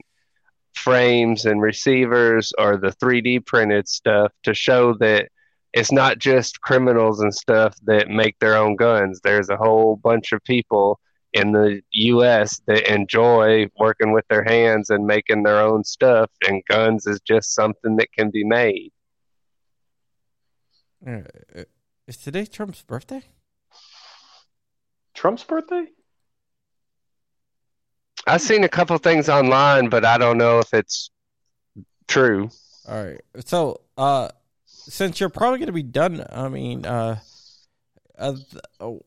Speaker 5: frames and receivers or the 3D printed stuff, to show that it's not just criminals and stuff that make their own guns. There's a whole bunch of people in the US that enjoy working with their hands and making their own stuff, and guns is just something that can be made.
Speaker 2: Uh, uh, Is today Trump's birthday?
Speaker 4: Trump's birthday?
Speaker 5: I've seen a couple things online, but I don't know if it's true.
Speaker 2: All right. So, uh, since you're probably going to be done, I mean, uh, uh, th- oh,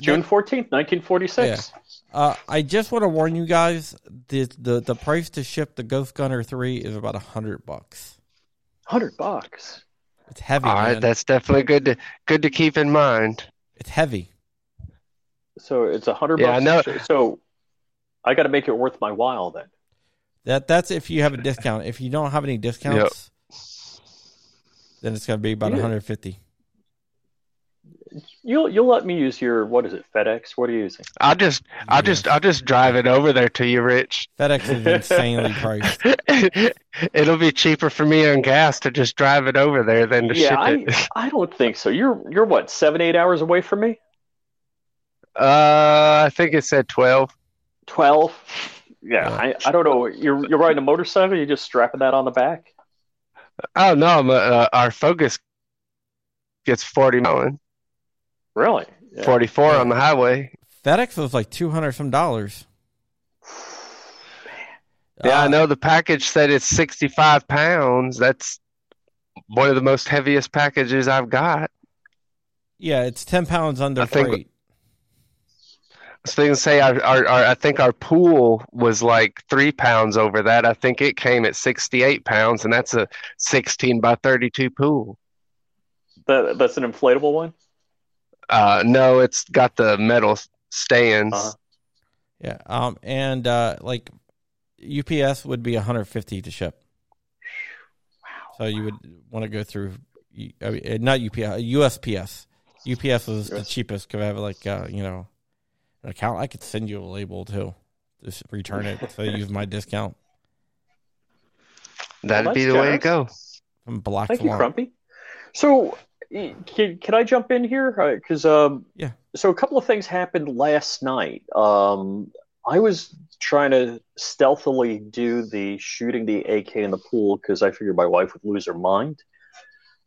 Speaker 4: June fourteenth, nineteen forty six.
Speaker 2: uh, I just want to warn you guys: the the the price to ship the Ghost Gunner three is about a hundred bucks.
Speaker 4: Hundred bucks.
Speaker 2: It's heavy,
Speaker 5: All right,
Speaker 2: man.
Speaker 5: that's definitely good to good to keep in mind.
Speaker 2: It's heavy.
Speaker 4: So it's a hundred
Speaker 5: Yeah, I
Speaker 4: bucks.
Speaker 5: know.
Speaker 4: So I got to make it worth my while then.
Speaker 2: That that's if you have a discount. If you don't have any discounts, then it's going to be about
Speaker 4: Yeah.
Speaker 2: 150.
Speaker 4: You'll you'll let me use your what is it FedEx? What are you using?
Speaker 5: I'll just I'll just I'll just drive it over there to you, Rich.
Speaker 2: FedEx is insanely priced. [LAUGHS]
Speaker 5: It'll be cheaper for me on gas to just drive it over there than to
Speaker 4: yeah,
Speaker 5: ship
Speaker 4: I
Speaker 5: it.
Speaker 4: I don't think so. You're you're what seven eight hours away from me?
Speaker 5: Uh, I think it said twelve.
Speaker 4: Twelve. Yeah,
Speaker 2: Yeah.
Speaker 4: I, I don't know. You're you're riding a motorcycle. You're just strapping that on the back.
Speaker 5: Oh no, I'm, uh, our Focus gets forty mile,
Speaker 4: Really? Yeah.
Speaker 5: forty four on the highway.
Speaker 2: that FedEx was like 200 some dollars. [SIGHS]
Speaker 5: Yeah, I
Speaker 2: Uh,
Speaker 5: know the package said it's 65 pounds. That's one of the most heaviest packages I've got.
Speaker 2: Yeah, it's 10 pounds under
Speaker 5: I think-
Speaker 2: freight.
Speaker 5: Was going to say, our, our, our, I think our pool was like three pounds over that. I think it came at 68 pounds, and that's a 16 by 32 pool.
Speaker 4: That, that's an inflatable one?
Speaker 5: Uh, no, it's got the metal stands.
Speaker 4: Uh-huh.
Speaker 2: Yeah. Um. And uh, like UPS would be 150 to ship. Wow. So you would want to go through, I mean, uh, not UPS, USPS. UPS was the cheapest because I have like uh, you know an account. I could send you a label too. Just return it. so you use my discount
Speaker 5: That'd
Speaker 4: Well,
Speaker 5: be
Speaker 4: that's
Speaker 5: the way to
Speaker 4: generous.
Speaker 5: go.
Speaker 2: from Black
Speaker 4: Thank you,
Speaker 2: Swan.
Speaker 4: Crumpy. So, can, can I jump in here? Because um,
Speaker 2: Yeah.
Speaker 4: So a couple of things happened last night. Um, I was trying to stealthily do the shooting the AK in the pool because I figured my wife would lose her mind.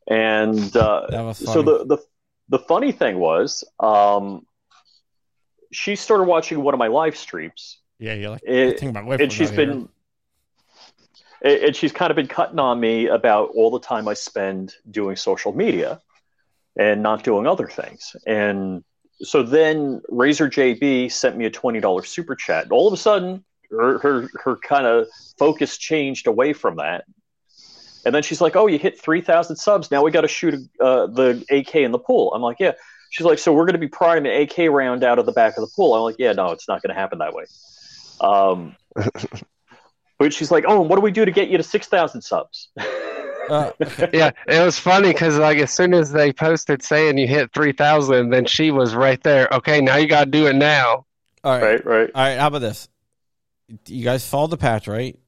Speaker 4: And uh,
Speaker 2: That was
Speaker 4: so the, the the funny thing was, um, she started watching one of my live streams,
Speaker 2: Yeah, you're like
Speaker 4: It-
Speaker 2: thing my wife
Speaker 4: and she's
Speaker 2: not here.
Speaker 4: been and she's kind of been cutting on me about all the time I spend doing social media and not doing other things. And so then Razor JB sent me a twenty dollars super chat. All of a sudden, her her, her kind of focus changed away from that. And then she's like, "Oh, you hit three thousand subs. Now we got to shoot uh, the AK in the pool." I'm like, "Yeah." She's like, "So we're going to be prying the AK round out of the back of the pool." I'm like, "Yeah, no, it's not going to happen that way." Um, [LAUGHS] but she's like, "Oh, and what do we do to get you to six thousand subs?"
Speaker 2: Uh, okay. [LAUGHS]
Speaker 5: Yeah, it was funny because like as soon as they posted saying you hit three thousand, then she was right there. Okay, now you got to do it now.
Speaker 2: All right.
Speaker 4: right, right.
Speaker 2: All right. How about this? You guys follow the patch, right?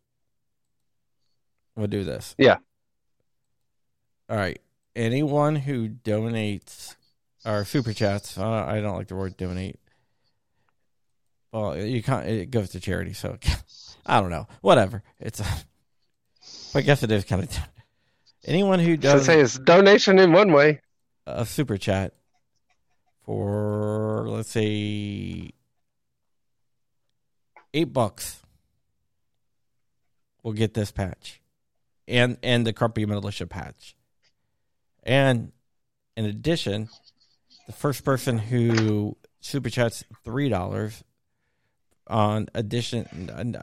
Speaker 2: We'll do this.
Speaker 5: Yeah.
Speaker 2: All right. Anyone who donates or super chats, uh, I don't like the word donate. Well, you can't. It goes to charity, so [LAUGHS] I don't know. Whatever. It's. I guess it is kind of. [LAUGHS] Anyone who does
Speaker 5: say it's donation in one way.
Speaker 2: a super chat for let's say eight bucks we'll get this patch and and the crumpy militia patch and in addition the first person who super chats three dollars on addition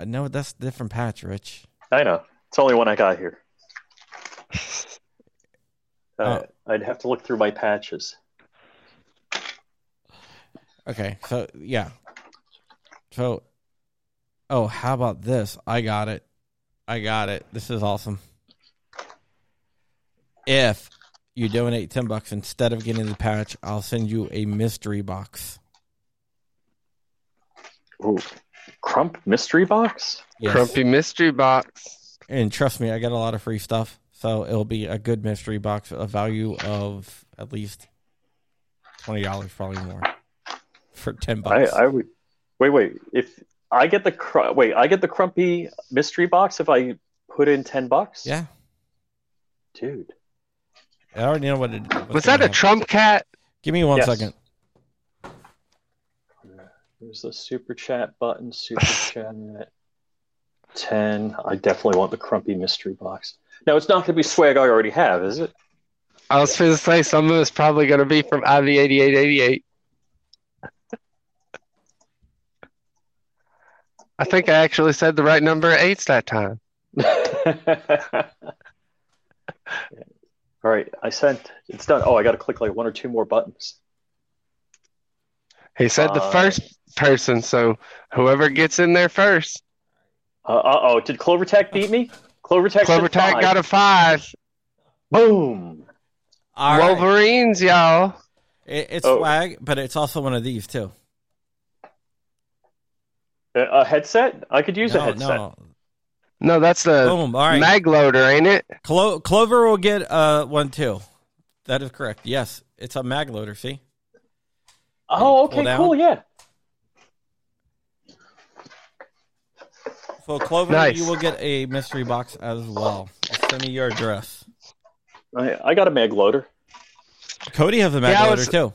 Speaker 2: no that's a different patch rich
Speaker 4: I know. It's the only one I got here. [LAUGHS] Uh,
Speaker 2: Oh.
Speaker 4: I'd have to look through my patches.
Speaker 2: Okay, so yeah. So oh, how about this? I got it. I got it. This is awesome. If you donate 10 bucks instead of getting the patch, I'll send you a mystery box.
Speaker 4: Ooh, Crump mystery box.
Speaker 2: Yes.
Speaker 5: Crumpy mystery box.
Speaker 2: And trust me, I got a lot of free stuff. So it'll be a good mystery box, a value of at least $20, probably more. For 10
Speaker 4: I,
Speaker 2: bucks.
Speaker 4: I would. Wait, wait. If I get the cr- wait, I get the Crumpy mystery box if I put in ten bucks.
Speaker 2: yeah.
Speaker 4: dude.
Speaker 2: I already know what it
Speaker 5: Was that a
Speaker 2: happen.
Speaker 5: Trump cat?
Speaker 2: Give me one
Speaker 4: Yes.
Speaker 2: second.
Speaker 4: There's the super chat button. Super [LAUGHS] chat. Ten. I definitely want the Crumpy mystery box. Now it's not going to be swag I already have, is it?
Speaker 5: I was going to say some of it's probably going to be from IV8888. I think I actually said the right number of eights that time. [LAUGHS]
Speaker 4: All right, I sent. It's done. Oh, I got to click like one or two more buttons.
Speaker 5: He said the
Speaker 4: Uh,
Speaker 5: first person, so whoever gets in there first.
Speaker 4: Uh oh, did Clovertech beat me? Clovertech.
Speaker 5: Clover
Speaker 4: said
Speaker 5: Tag
Speaker 4: five.
Speaker 5: got a five.
Speaker 4: boom.
Speaker 2: All right.
Speaker 5: Wolverines, y'all.
Speaker 2: It, it's
Speaker 4: Oh.
Speaker 2: swag, but it's also one of these too.
Speaker 4: A, a headset? I could use a headset.
Speaker 2: no.
Speaker 5: No, that's the
Speaker 2: Boom. All right.
Speaker 5: mag loader, ain't it?
Speaker 2: Clo- Clover will get uh, one too. That is correct. Yes, it's a mag loader. See.
Speaker 4: Oh, okay,
Speaker 2: down.
Speaker 4: cool. Yeah.
Speaker 2: So Clover,
Speaker 5: Nice.
Speaker 2: you will get a mystery box as well. I'll send me your address.
Speaker 4: I, I got a mag loader.
Speaker 2: Cody has a mag
Speaker 5: Yeah,
Speaker 2: loader
Speaker 5: was-
Speaker 2: too.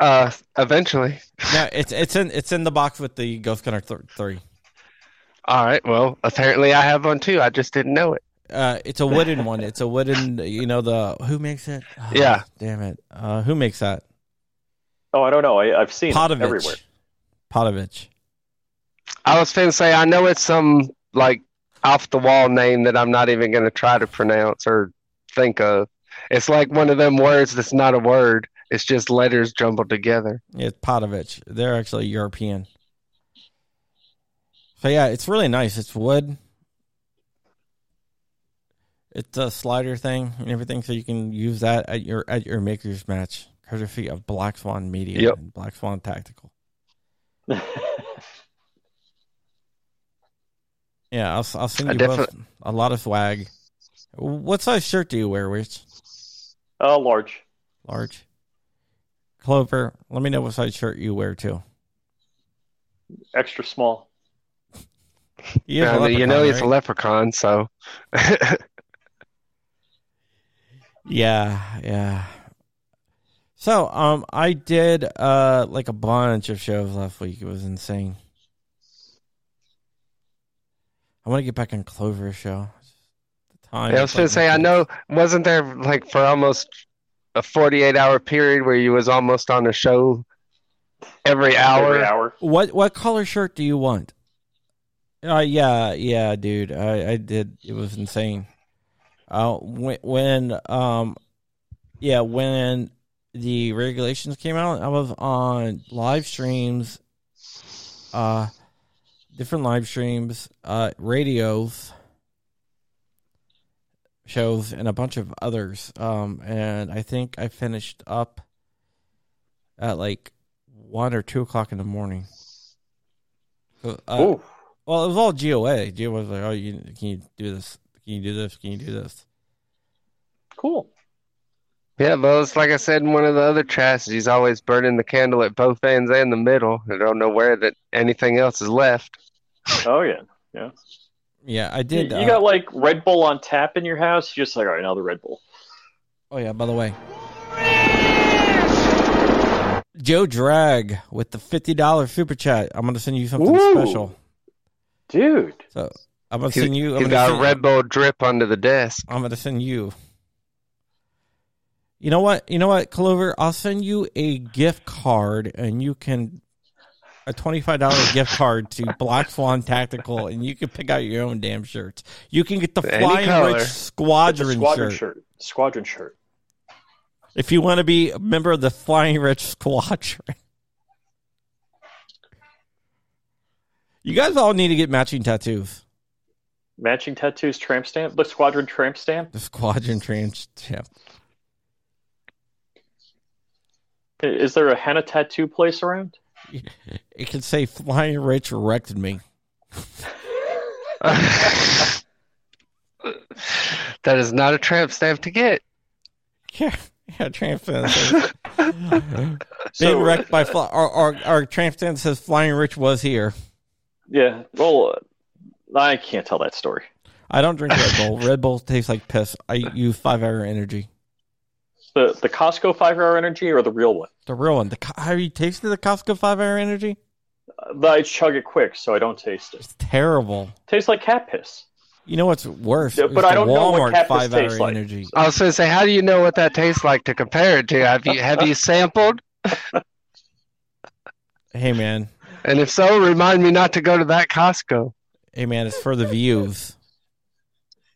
Speaker 5: Uh, eventually.
Speaker 2: No, it's it's in it's in the box with the Ghost Gunner th- three.
Speaker 5: All right. Well, apparently I have one too. I just didn't know it.
Speaker 2: Uh, it's a wooden one. It's a wooden. You know the who makes it? Oh,
Speaker 5: Yeah.
Speaker 2: Damn it. Uh, who makes that?
Speaker 4: Oh, I don't know. I, I've seen it everywhere.
Speaker 2: Potovich.
Speaker 5: I was finna say I know it's some like off the wall name that I'm not even gonna try to pronounce or think of. It's like one of them words that's not a word. It's just letters jumbled together.
Speaker 2: It's Potovich. They're actually European. So yeah, it's really nice. It's wood. It's a slider thing and everything, so you can use that at your at your makers match, courtesy of Black Swan Media
Speaker 5: Yep.
Speaker 2: and Black Swan Tactical. [LAUGHS] Yeah, I'll I'll send you both a lot of swag. What size shirt do you wear, Rich?
Speaker 4: uh, large.
Speaker 2: Large. Clover, let me know what size shirt you wear too.
Speaker 4: Extra small. [LAUGHS]
Speaker 2: He is a
Speaker 5: Yeah, you know
Speaker 2: leprechaun,
Speaker 5: he's a leprechaun, so [LAUGHS]
Speaker 2: Yeah, yeah. So, um, I did uh like a bunch of shows last week. It was insane. I want to get back on Clover's show. The time.
Speaker 5: Yeah, I was gonna
Speaker 2: like,
Speaker 5: say, I know, wasn't there like for almost a 48 hour period where you was almost on a show every hour?
Speaker 4: Every hour.
Speaker 2: What what color shirt do you want? Uh, yeah, yeah, dude. I, I did. It was insane. Uh, when, when um, yeah, when the regulations came out, I was on live streams, uh, different live streams, uh, radios, shows, and a bunch of others. Um, and I think I finished up at like one or two o'clock in the morning. So, uh. Well, it was all GOA. GOA was like, "Oh, you can you do this? Can you do this? Can you do this?"
Speaker 4: Cool.
Speaker 5: Yeah, well, it's like I said in one of the other chats, he's always burning the candle at both ends and the middle. I don't know where that anything else is left.
Speaker 4: Oh yeah. Yeah.
Speaker 2: Yeah, I did.
Speaker 4: you
Speaker 2: uh,
Speaker 4: got like Red Bull on tap in your house. You're just like, all right, another Red Bull.
Speaker 2: oh yeah, by the way, Joe Drag with the fifty dollars super chat. I'm gonna send you something
Speaker 4: Ooh.
Speaker 2: special.
Speaker 4: Dude.
Speaker 2: So I'm gonna
Speaker 5: He's,
Speaker 2: send you. I'm
Speaker 5: he's
Speaker 2: gonna
Speaker 5: got a Red Bull drip under the desk.
Speaker 2: I'm gonna send you. You know what? You know what, Clover? I'll send you a gift card, and you can a twenty five dollar gift card to Black Swan Tactical, and you can pick out your own damn shirts. You can get the
Speaker 5: Any
Speaker 2: Flying
Speaker 5: color.
Speaker 2: Rich
Speaker 4: It's
Speaker 2: Squadron,
Speaker 4: squadron
Speaker 2: shirt.
Speaker 4: shirt. Squadron shirt.
Speaker 2: if you want to be a member of the Flying Rich Squadron. You guys all need to get matching tattoos.
Speaker 4: Matching tattoos, tramp stamp. The squadron tramp stamp.
Speaker 2: The Squadron tramp
Speaker 4: stamp. Is there a henna tattoo place around? [LAUGHS]
Speaker 2: It can say Flying Rich erected me. [LAUGHS]
Speaker 5: that is not a tramp stamp to get. [LAUGHS]
Speaker 2: Yeah, yeah, tramp stamp. Being
Speaker 4: So-
Speaker 2: wrecked by fly, our, our, our tramp stamp says Flying Rich was here.
Speaker 4: Yeah. Well, uh, I can't tell that story.
Speaker 2: I don't drink Red Bull. Red Bull tastes like piss. I use five hour energy.
Speaker 4: The the Costco five hour energy or the real one?
Speaker 2: The real one. The, have you tasted the Costco five hour energy?
Speaker 4: Uh, I chug it quick, so I don't taste it.
Speaker 2: It's terrible.
Speaker 4: Tastes like cat piss.
Speaker 2: You know what's worse?
Speaker 4: Yeah,
Speaker 2: Is
Speaker 4: but I don't know what
Speaker 2: Walmart
Speaker 4: Captain's
Speaker 2: five hour
Speaker 4: tastes like.
Speaker 2: energy.
Speaker 5: I was going to say, how do you know what that tastes like to compare it to? Have you have you [LAUGHS] sampled?
Speaker 2: Hey man,
Speaker 5: And if so, remind me not to go to that Costco.
Speaker 2: hey man, it's for the views.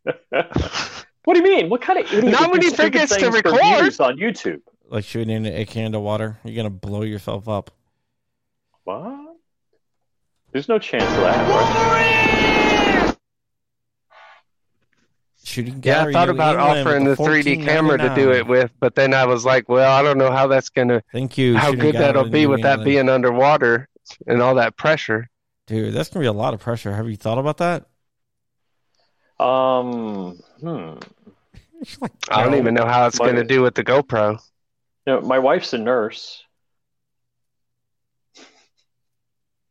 Speaker 2: [LAUGHS]
Speaker 4: What do you mean? What kind of idiot?
Speaker 5: Not
Speaker 4: would
Speaker 5: when you think it's to record.
Speaker 4: on YouTube.
Speaker 2: Like shooting in a can of water. You're gonna blow yourself up.
Speaker 4: What? There's no chance of that. Right?
Speaker 2: Shooting
Speaker 5: Yeah, I thought about offering the 3D camera to do it with, but then I was like, well, I don't know how that's going to,
Speaker 2: Thank you.
Speaker 5: how good that'll be
Speaker 2: New
Speaker 5: with that being underwater and all that pressure.
Speaker 2: Dude, that's gonna be a lot of pressure. Have you thought about that?
Speaker 4: Um. Hmm.
Speaker 5: I don't even know how it's
Speaker 4: My-
Speaker 5: going to do with the GoPro.
Speaker 4: You know, my wife's a nurse.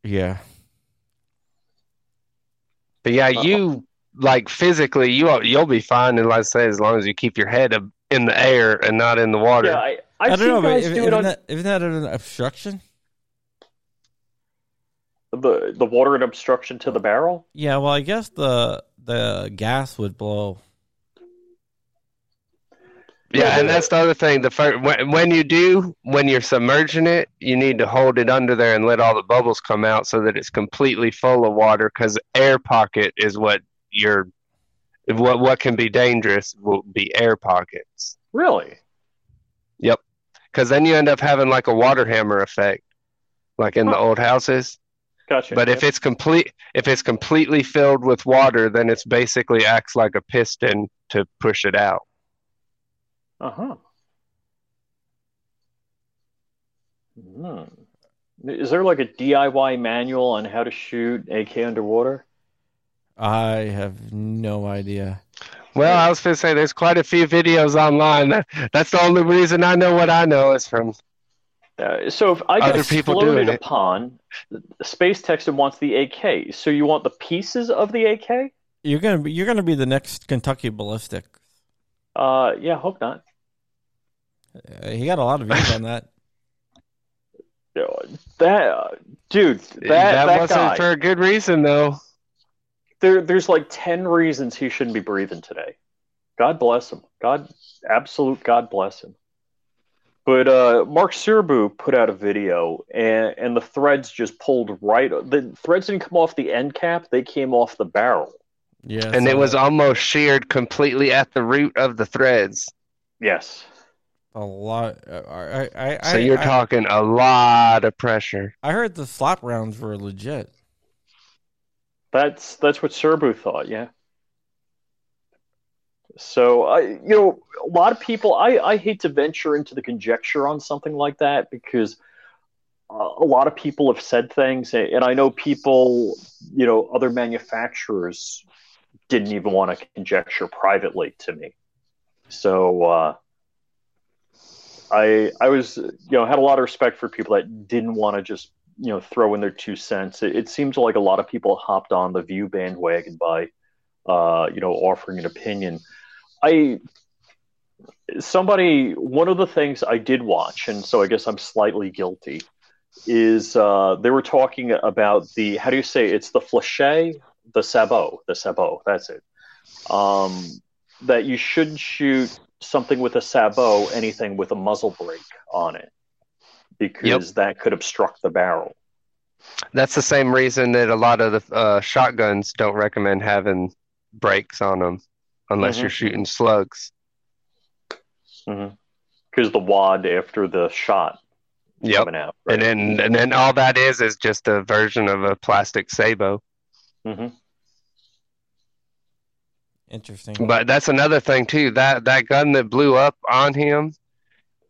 Speaker 2: Yeah.
Speaker 5: But yeah, you like physically, you you'll be fine, and like I say, as long as you keep your head in the air and not in the water.
Speaker 4: Yeah, I,
Speaker 2: I
Speaker 4: I've
Speaker 2: don't know,
Speaker 4: seen
Speaker 2: but
Speaker 4: guys
Speaker 2: if,
Speaker 4: do
Speaker 2: isn't,
Speaker 4: it on
Speaker 2: that, isn't that an obstruction?
Speaker 4: The the water and obstruction to the barrel.
Speaker 2: Yeah, well, I guess the the gas would blow.
Speaker 5: Yeah, and that's the other thing. The first, when, when you do, when you're submerging it, you need to hold it under there and let all the bubbles come out so that it's completely full of water. Because air pocket is what you're, what what can be dangerous will be air pockets.
Speaker 4: Really?
Speaker 5: Yep. Because then you end up having like a water hammer effect, like in the old houses.
Speaker 4: Gotcha.
Speaker 5: But if it's complete, if it's completely filled with water, then it's basically acts like a piston to push it out.
Speaker 4: Uh huh. Hmm. Is there like a DIY manual on how to shoot AK underwater?
Speaker 2: I have no idea.
Speaker 5: Well, I was going to say there's quite a few videos online. That, that's the only reason I know what I know is from.
Speaker 4: Uh, so if I get
Speaker 5: Other people
Speaker 4: exploded upon, the Space Texan wants the AK. So you want the pieces of the AK?
Speaker 2: You're gonna be you're gonna be the next Kentucky Ballistic.
Speaker 4: Uh, yeah, hope not.
Speaker 2: Uh, he got a lot of views on that. [LAUGHS]
Speaker 4: That uh, dude, that
Speaker 5: that
Speaker 4: that,
Speaker 5: wasn't
Speaker 4: guy.
Speaker 5: for a good reason, though.
Speaker 4: There, there's like ten reasons he shouldn't be breathing today. God bless him. God, absolute God bless him. But uh, Mark Serbu put out a video, and, and the threads just pulled right. The threads didn't come off the end cap; they came off the barrel.
Speaker 2: Yeah,
Speaker 5: And
Speaker 2: so
Speaker 5: it was
Speaker 2: that-
Speaker 5: almost sheared completely at the root of the threads.
Speaker 4: Yes.
Speaker 2: a lot. uh, I I I,
Speaker 5: So you're
Speaker 2: I,
Speaker 5: talking a lot of pressure.
Speaker 2: I heard the slap rounds were legit.
Speaker 4: That's that's what Serbu thought, yeah. So I, you know, a lot of people. I I hate to venture into the conjecture on something like that because uh, a lot of people have said things, and I know people, you know, other manufacturers didn't even want to conjecture privately to me. So uh, I I was, you know, had a lot of respect for people that didn't want to just you know throw in their two cents. It, it seems like a lot of people hopped on the view bandwagon by uh, you know offering an opinion. I somebody one of the things I did watch, and so I guess I'm slightly guilty, is uh, they were talking about the how do you say it's the flèche, the sabot, the sabot. That's it. Um, that you shouldn't shoot something with a sabot, anything with a muzzle brake on it, because that could obstruct the barrel.
Speaker 5: That's the same reason that a lot of the uh, shotguns don't recommend having brakes on them unless
Speaker 4: Mhm.
Speaker 5: you're shooting slugs.
Speaker 4: Because the wad after the shot
Speaker 5: Yep.
Speaker 4: coming out.
Speaker 5: And then and then all that is is just a version of a plastic sabot.
Speaker 4: hmm
Speaker 2: Interesting.
Speaker 5: But that's another thing too. That that gun that blew up on him,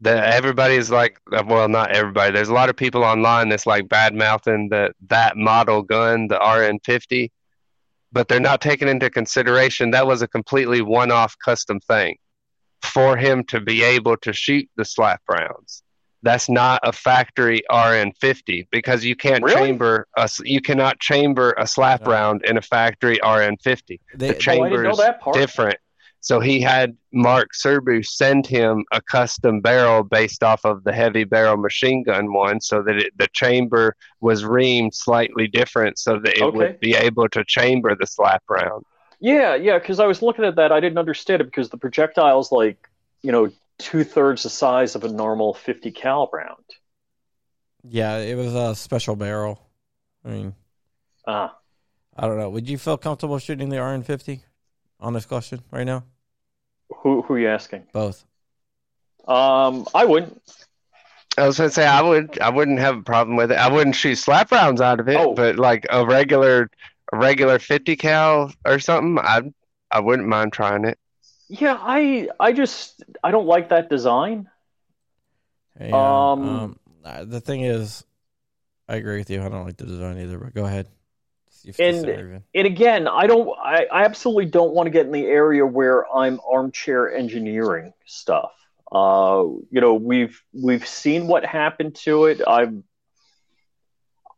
Speaker 5: that everybody's like, well, not everybody. There's a lot of people online that's like bad mouthing that that model gun, the RN50, but they're not taking into consideration that was a completely one-off custom thing for him to be able to shoot the slap rounds. That's not a factory RN50 because you can't
Speaker 4: Really?
Speaker 5: chamber a, s- you cannot chamber a slap
Speaker 2: No.
Speaker 5: round in a factory RN50
Speaker 2: They,
Speaker 5: the
Speaker 4: Oh, I
Speaker 5: chambers
Speaker 4: that
Speaker 5: different. So he had Mark Serbu send him a custom barrel based off of the heavy barrel machine gun one, so that it, the chamber was reamed slightly different, so that it
Speaker 4: Okay.
Speaker 5: would be able to chamber the slap round.
Speaker 4: Yeah, yeah. Because I was looking at that, I didn't understand it because the projectile's like you know two thirds the size of a normal 50 cal round.
Speaker 2: yeah, it was a special barrel. I mean,
Speaker 4: Ah,
Speaker 2: I don't know. Would you feel comfortable shooting the RN50? Honest question, right now.
Speaker 4: who who are you asking?
Speaker 2: Both.
Speaker 4: Um, I wouldn't.
Speaker 5: I was gonna say I would I wouldn't have a problem with it. I wouldn't shoot slap rounds out of it,
Speaker 4: Oh.
Speaker 5: but like a regular a regular fifty cal or something, I I wouldn't mind trying it.
Speaker 4: Yeah, I I just I don't like that design.
Speaker 2: Yeah,
Speaker 4: Um,
Speaker 2: um, the thing is, I agree with you. I don't like the design either. But go ahead. See if you
Speaker 4: And- And again, I don't. I, I absolutely don't want to get in the area where I'm armchair engineering stuff. Uh, you know, we've we've seen what happened to it. I'm.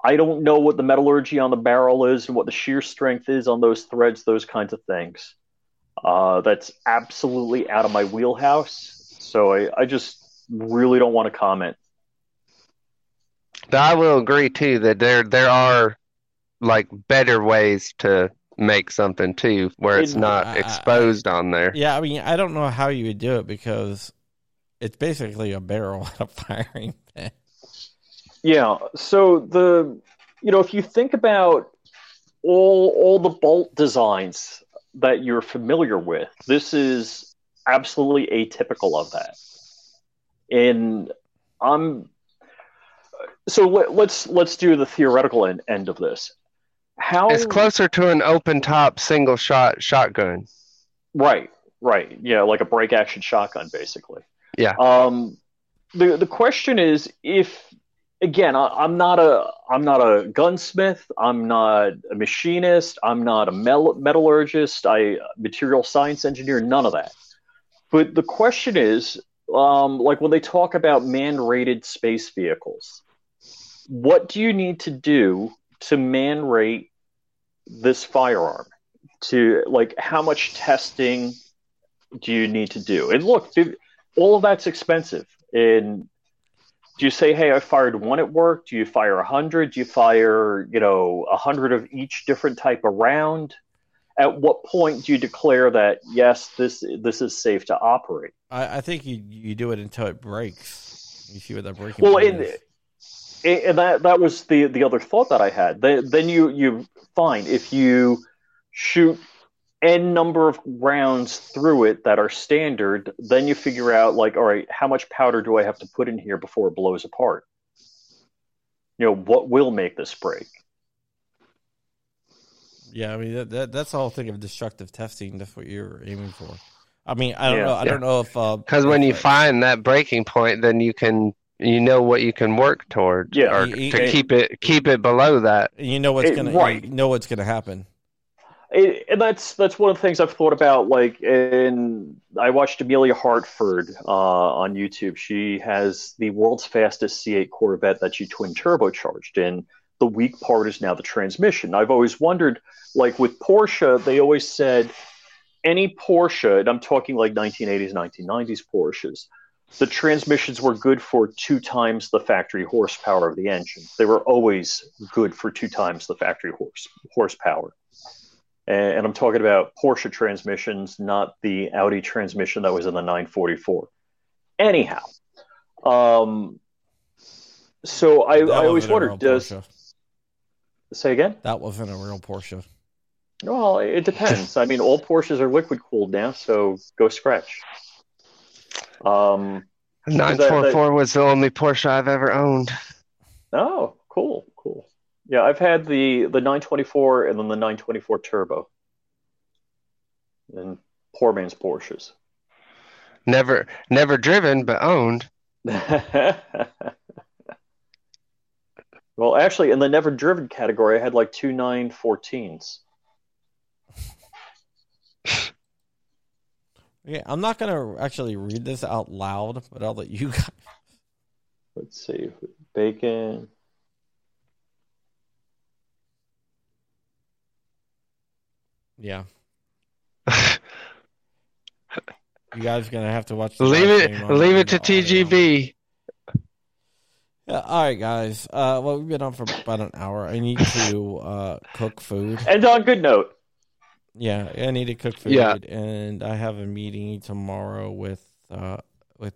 Speaker 4: I don't know what the metallurgy on the barrel is and what the shear strength is on those threads, those kinds of things. Uh, that's absolutely out of my wheelhouse. So I, I just really don't want to comment.
Speaker 5: I will agree too that there there are like better ways to make something too, where it's not
Speaker 2: I- I-
Speaker 5: exposed on there.
Speaker 2: Yeah, I mean, I don't know how you would do it because it's basically a barrel [LAUGHS] and a firing pin.
Speaker 4: Yeah. So the you know if you think about all all the bolt designs that you're familiar with, this is absolutely atypical of that. And I'm so let, let's let's do the theoretical end, end of this. How
Speaker 5: It's closer to an open top single shot shotgun.
Speaker 4: Right, right. Yeah, like a break action shotgun, basically.
Speaker 5: Yeah.
Speaker 4: Um, the the question is if again, I, I'm not a I'm not a gunsmith. I'm not a machinist. I'm not a metallurgist. I material science engineer. None of that. But the question is, um, like when they talk about man-rated space vehicles, what do you need to do to man-rate this firearm? To like, how much testing do you need to do? And look, all of that's expensive. And do you say, "Hey, I fired one at work"? Do you fire a hundred? Do you fire, you know, a hundred of each different type of round? At what point do you declare that yes, this this is safe to operate?
Speaker 2: I, I think you you do it until it breaks. You see what that breaking
Speaker 4: Well,
Speaker 2: point
Speaker 4: and, that that was the the other thought that I had. Then, then you you find if you shoot n number of rounds through it that are standard, then you figure out like, all right, how much powder do I have to put in here before it blows apart? You know, what will make this break?
Speaker 2: Yeah, I mean that, that that's the whole thing of destructive testing. That's what you're aiming for. I mean, I don't
Speaker 4: Yeah.
Speaker 2: know. I don't know if uh,
Speaker 5: Because when you
Speaker 2: if, uh,
Speaker 5: find that breaking point, then you can you know what you can work towards,
Speaker 4: Yeah.
Speaker 5: or
Speaker 2: You-
Speaker 5: to
Speaker 2: you-
Speaker 5: keep it keep it below that.
Speaker 2: you know what's
Speaker 4: It-
Speaker 2: gonna
Speaker 4: right.
Speaker 2: you know what's gonna happen.
Speaker 4: It, and that's that's one of the things I've thought about. Like, in I watched Amelia Hartford uh, on YouTube. She has the world's fastest C8 Corvette that she twin turbocharged, and the weak part is now the transmission. I've always wondered, like with Porsche, they always said any Porsche, and I'm talking like 1980s, 1990s Porsches, the transmissions were good for two times the factory horsepower of the engine. They were always good for two times the factory horse horsepower and, and I'm talking about Porsche transmissions, not the Audi transmission that was in the 944. Anyhow, um, so I, I always
Speaker 2: wasn't a real
Speaker 4: wondered, does
Speaker 2: Porsche.
Speaker 4: say again?
Speaker 2: that wasn't a real Porsche.
Speaker 4: Well, it depends. I mean, all Porsches are liquid cooled now, so go scratch. Um,
Speaker 5: Nine four four was the only Porsche I've ever owned.
Speaker 4: oh, cool, cool. Yeah, I've had the the 924 and then the 924 Turbo, and poor man's Porsches.
Speaker 5: Never never driven, but owned. [LAUGHS]
Speaker 4: well, actually, in the never driven category, I had like two 914s.
Speaker 2: Yeah, I'm not gonna actually read this out loud, but I'll let you [LAUGHS] guys.
Speaker 4: Let's see, bacon.
Speaker 2: Yeah, [LAUGHS] you guys are gonna have to watch. The
Speaker 5: leave it leave it to. TGB.
Speaker 2: Yeah, all right, guys. Uh, well, we've been on for about an hour. I need to uh, cook food.
Speaker 4: And on good note,
Speaker 2: Yeah, I need to cook food,
Speaker 5: Yeah.
Speaker 2: and I have a meeting tomorrow with uh, with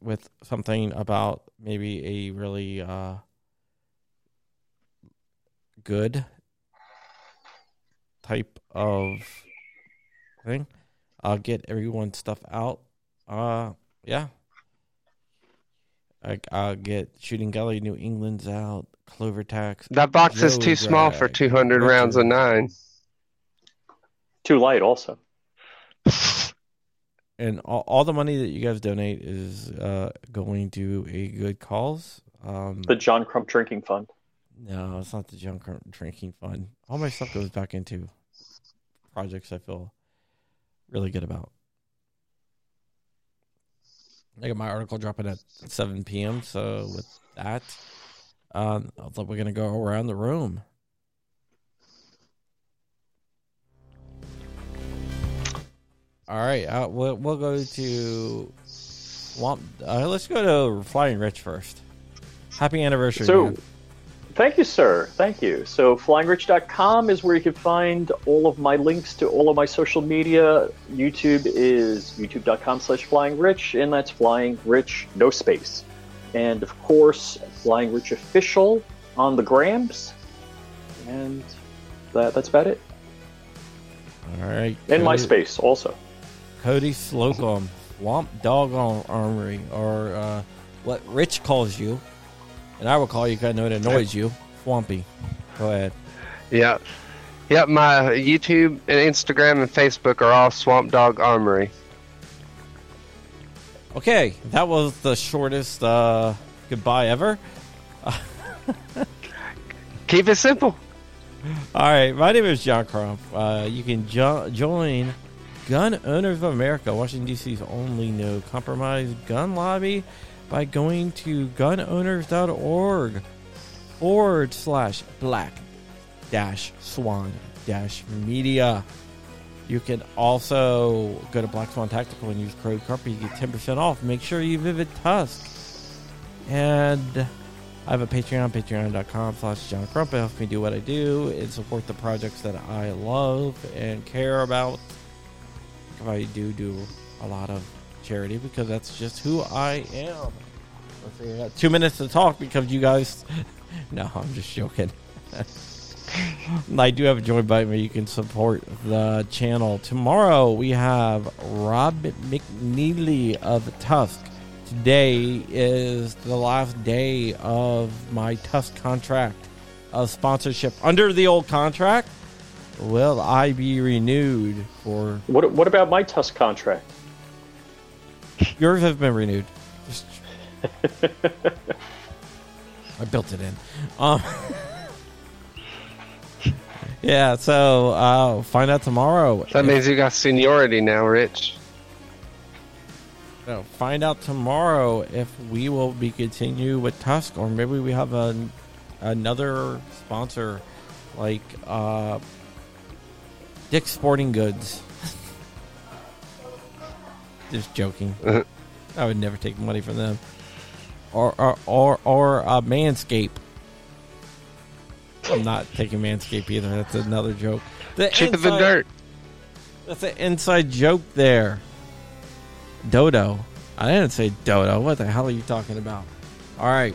Speaker 2: with something about maybe a really uh, good type of thing. I'll get everyone's stuff out. Uh, yeah. I, I'll get Shooting Gallery New England's out. Clover Tax.
Speaker 5: That box is
Speaker 2: Joe
Speaker 5: too small for
Speaker 2: Drag,
Speaker 5: 200 rounds of nine.
Speaker 4: Too light also.
Speaker 2: and all, all the money that you guys donate is uh, going to a good cause. Um,
Speaker 4: The John Crump Drinking Fund.
Speaker 2: no, it's not the junk drinking fund. All my stuff goes back into projects I feel really good about. I got my article dropping at 7 p.m. So with that, um, I thought we're gonna go around the room. All right, uh, we'll we'll go to Swamp. Uh, let's go to Flying Rich first. Happy anniversary!
Speaker 4: So,
Speaker 2: man.
Speaker 4: Thank you, sir. Thank you. So, flyingrich.com is where you can find all of my links to all of my social media. YouTube is youtube.com slash flyingrich, and that's flying rich, no space. And of course, Flying Rich Official on the Grams. And that, that's about it.
Speaker 2: All right.
Speaker 4: And
Speaker 2: Cody-
Speaker 4: MySpace also.
Speaker 2: Cody Slocum, Swamp Dog Ar- Armory, or uh, what Rich calls you, and I will call you because I know it annoys you, Swampy. Go ahead.
Speaker 5: Yeah. Yep, my YouTube and Instagram and Facebook are all Swamp Dog Armory.
Speaker 2: Okay, that was the shortest uh, goodbye ever. [LAUGHS]
Speaker 5: Keep it simple.
Speaker 2: All right, my name is John Crump. Uh, you can jo- join Gun Owners of America, Washington, D.C.'s only no compromise gun lobby, by going to gunowners.org forward slash black dash swan dash media. You can also go to Black Swan Tactical and use code CRUMP. You get 10% off. Make sure you visit TUSC. And I have a Patreon, patreon.com slash John Crump. It helps me do what I do and support the projects that I love and care about. I do do a lot of charity because that's just who I am. Let's see, I got two minutes to talk because you guys. [LAUGHS] no, I'm just joking. [LAUGHS] I do have a join button where you can support the channel. Tomorrow we have Rob McNeely of TUSC. Today is the last day of my TUSC contract of sponsorship. Under the old contract, will I be renewed for
Speaker 4: What, what about my TUSC contract?
Speaker 2: yours has been renewed. Just- [LAUGHS] I built it in. Um, [LAUGHS] yeah, so uh, find out tomorrow.
Speaker 5: That means you got seniority now, Rich.
Speaker 2: No, find out tomorrow if we will be continue with TUSC or maybe we have a, another sponsor like uh, Dick's Sporting Goods. Just joking. I would never take money from them. Or or or, or uh, Manscape. I'm not taking Manscape either. That's another joke. The
Speaker 5: Cheaper than
Speaker 2: inside-
Speaker 5: dirt.
Speaker 2: that's an inside joke there. Dodo. I didn't say Dodo. What the hell are you talking about? All right.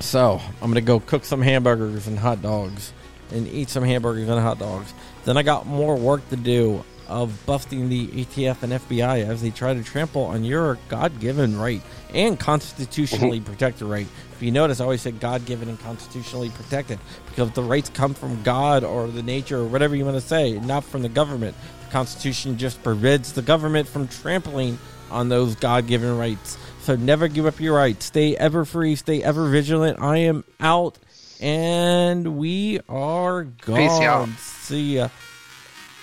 Speaker 2: So I'm gonna go cook some hamburgers and hot dogs, and eat some hamburgers and hot dogs. Then I got more work to do of busting the ATF and FBI as they try to trample on your God-given right and constitutionally mm-hmm. protected right. If you notice, I always say God-given and constitutionally protected because the rights come from God or the nature or whatever you want to say, not from the government. The Constitution just prevents the government from trampling on those God-given rights. So never give up your rights. Stay ever free. Stay ever vigilant. I am out, and we are gone.
Speaker 5: Peace.
Speaker 2: See ya.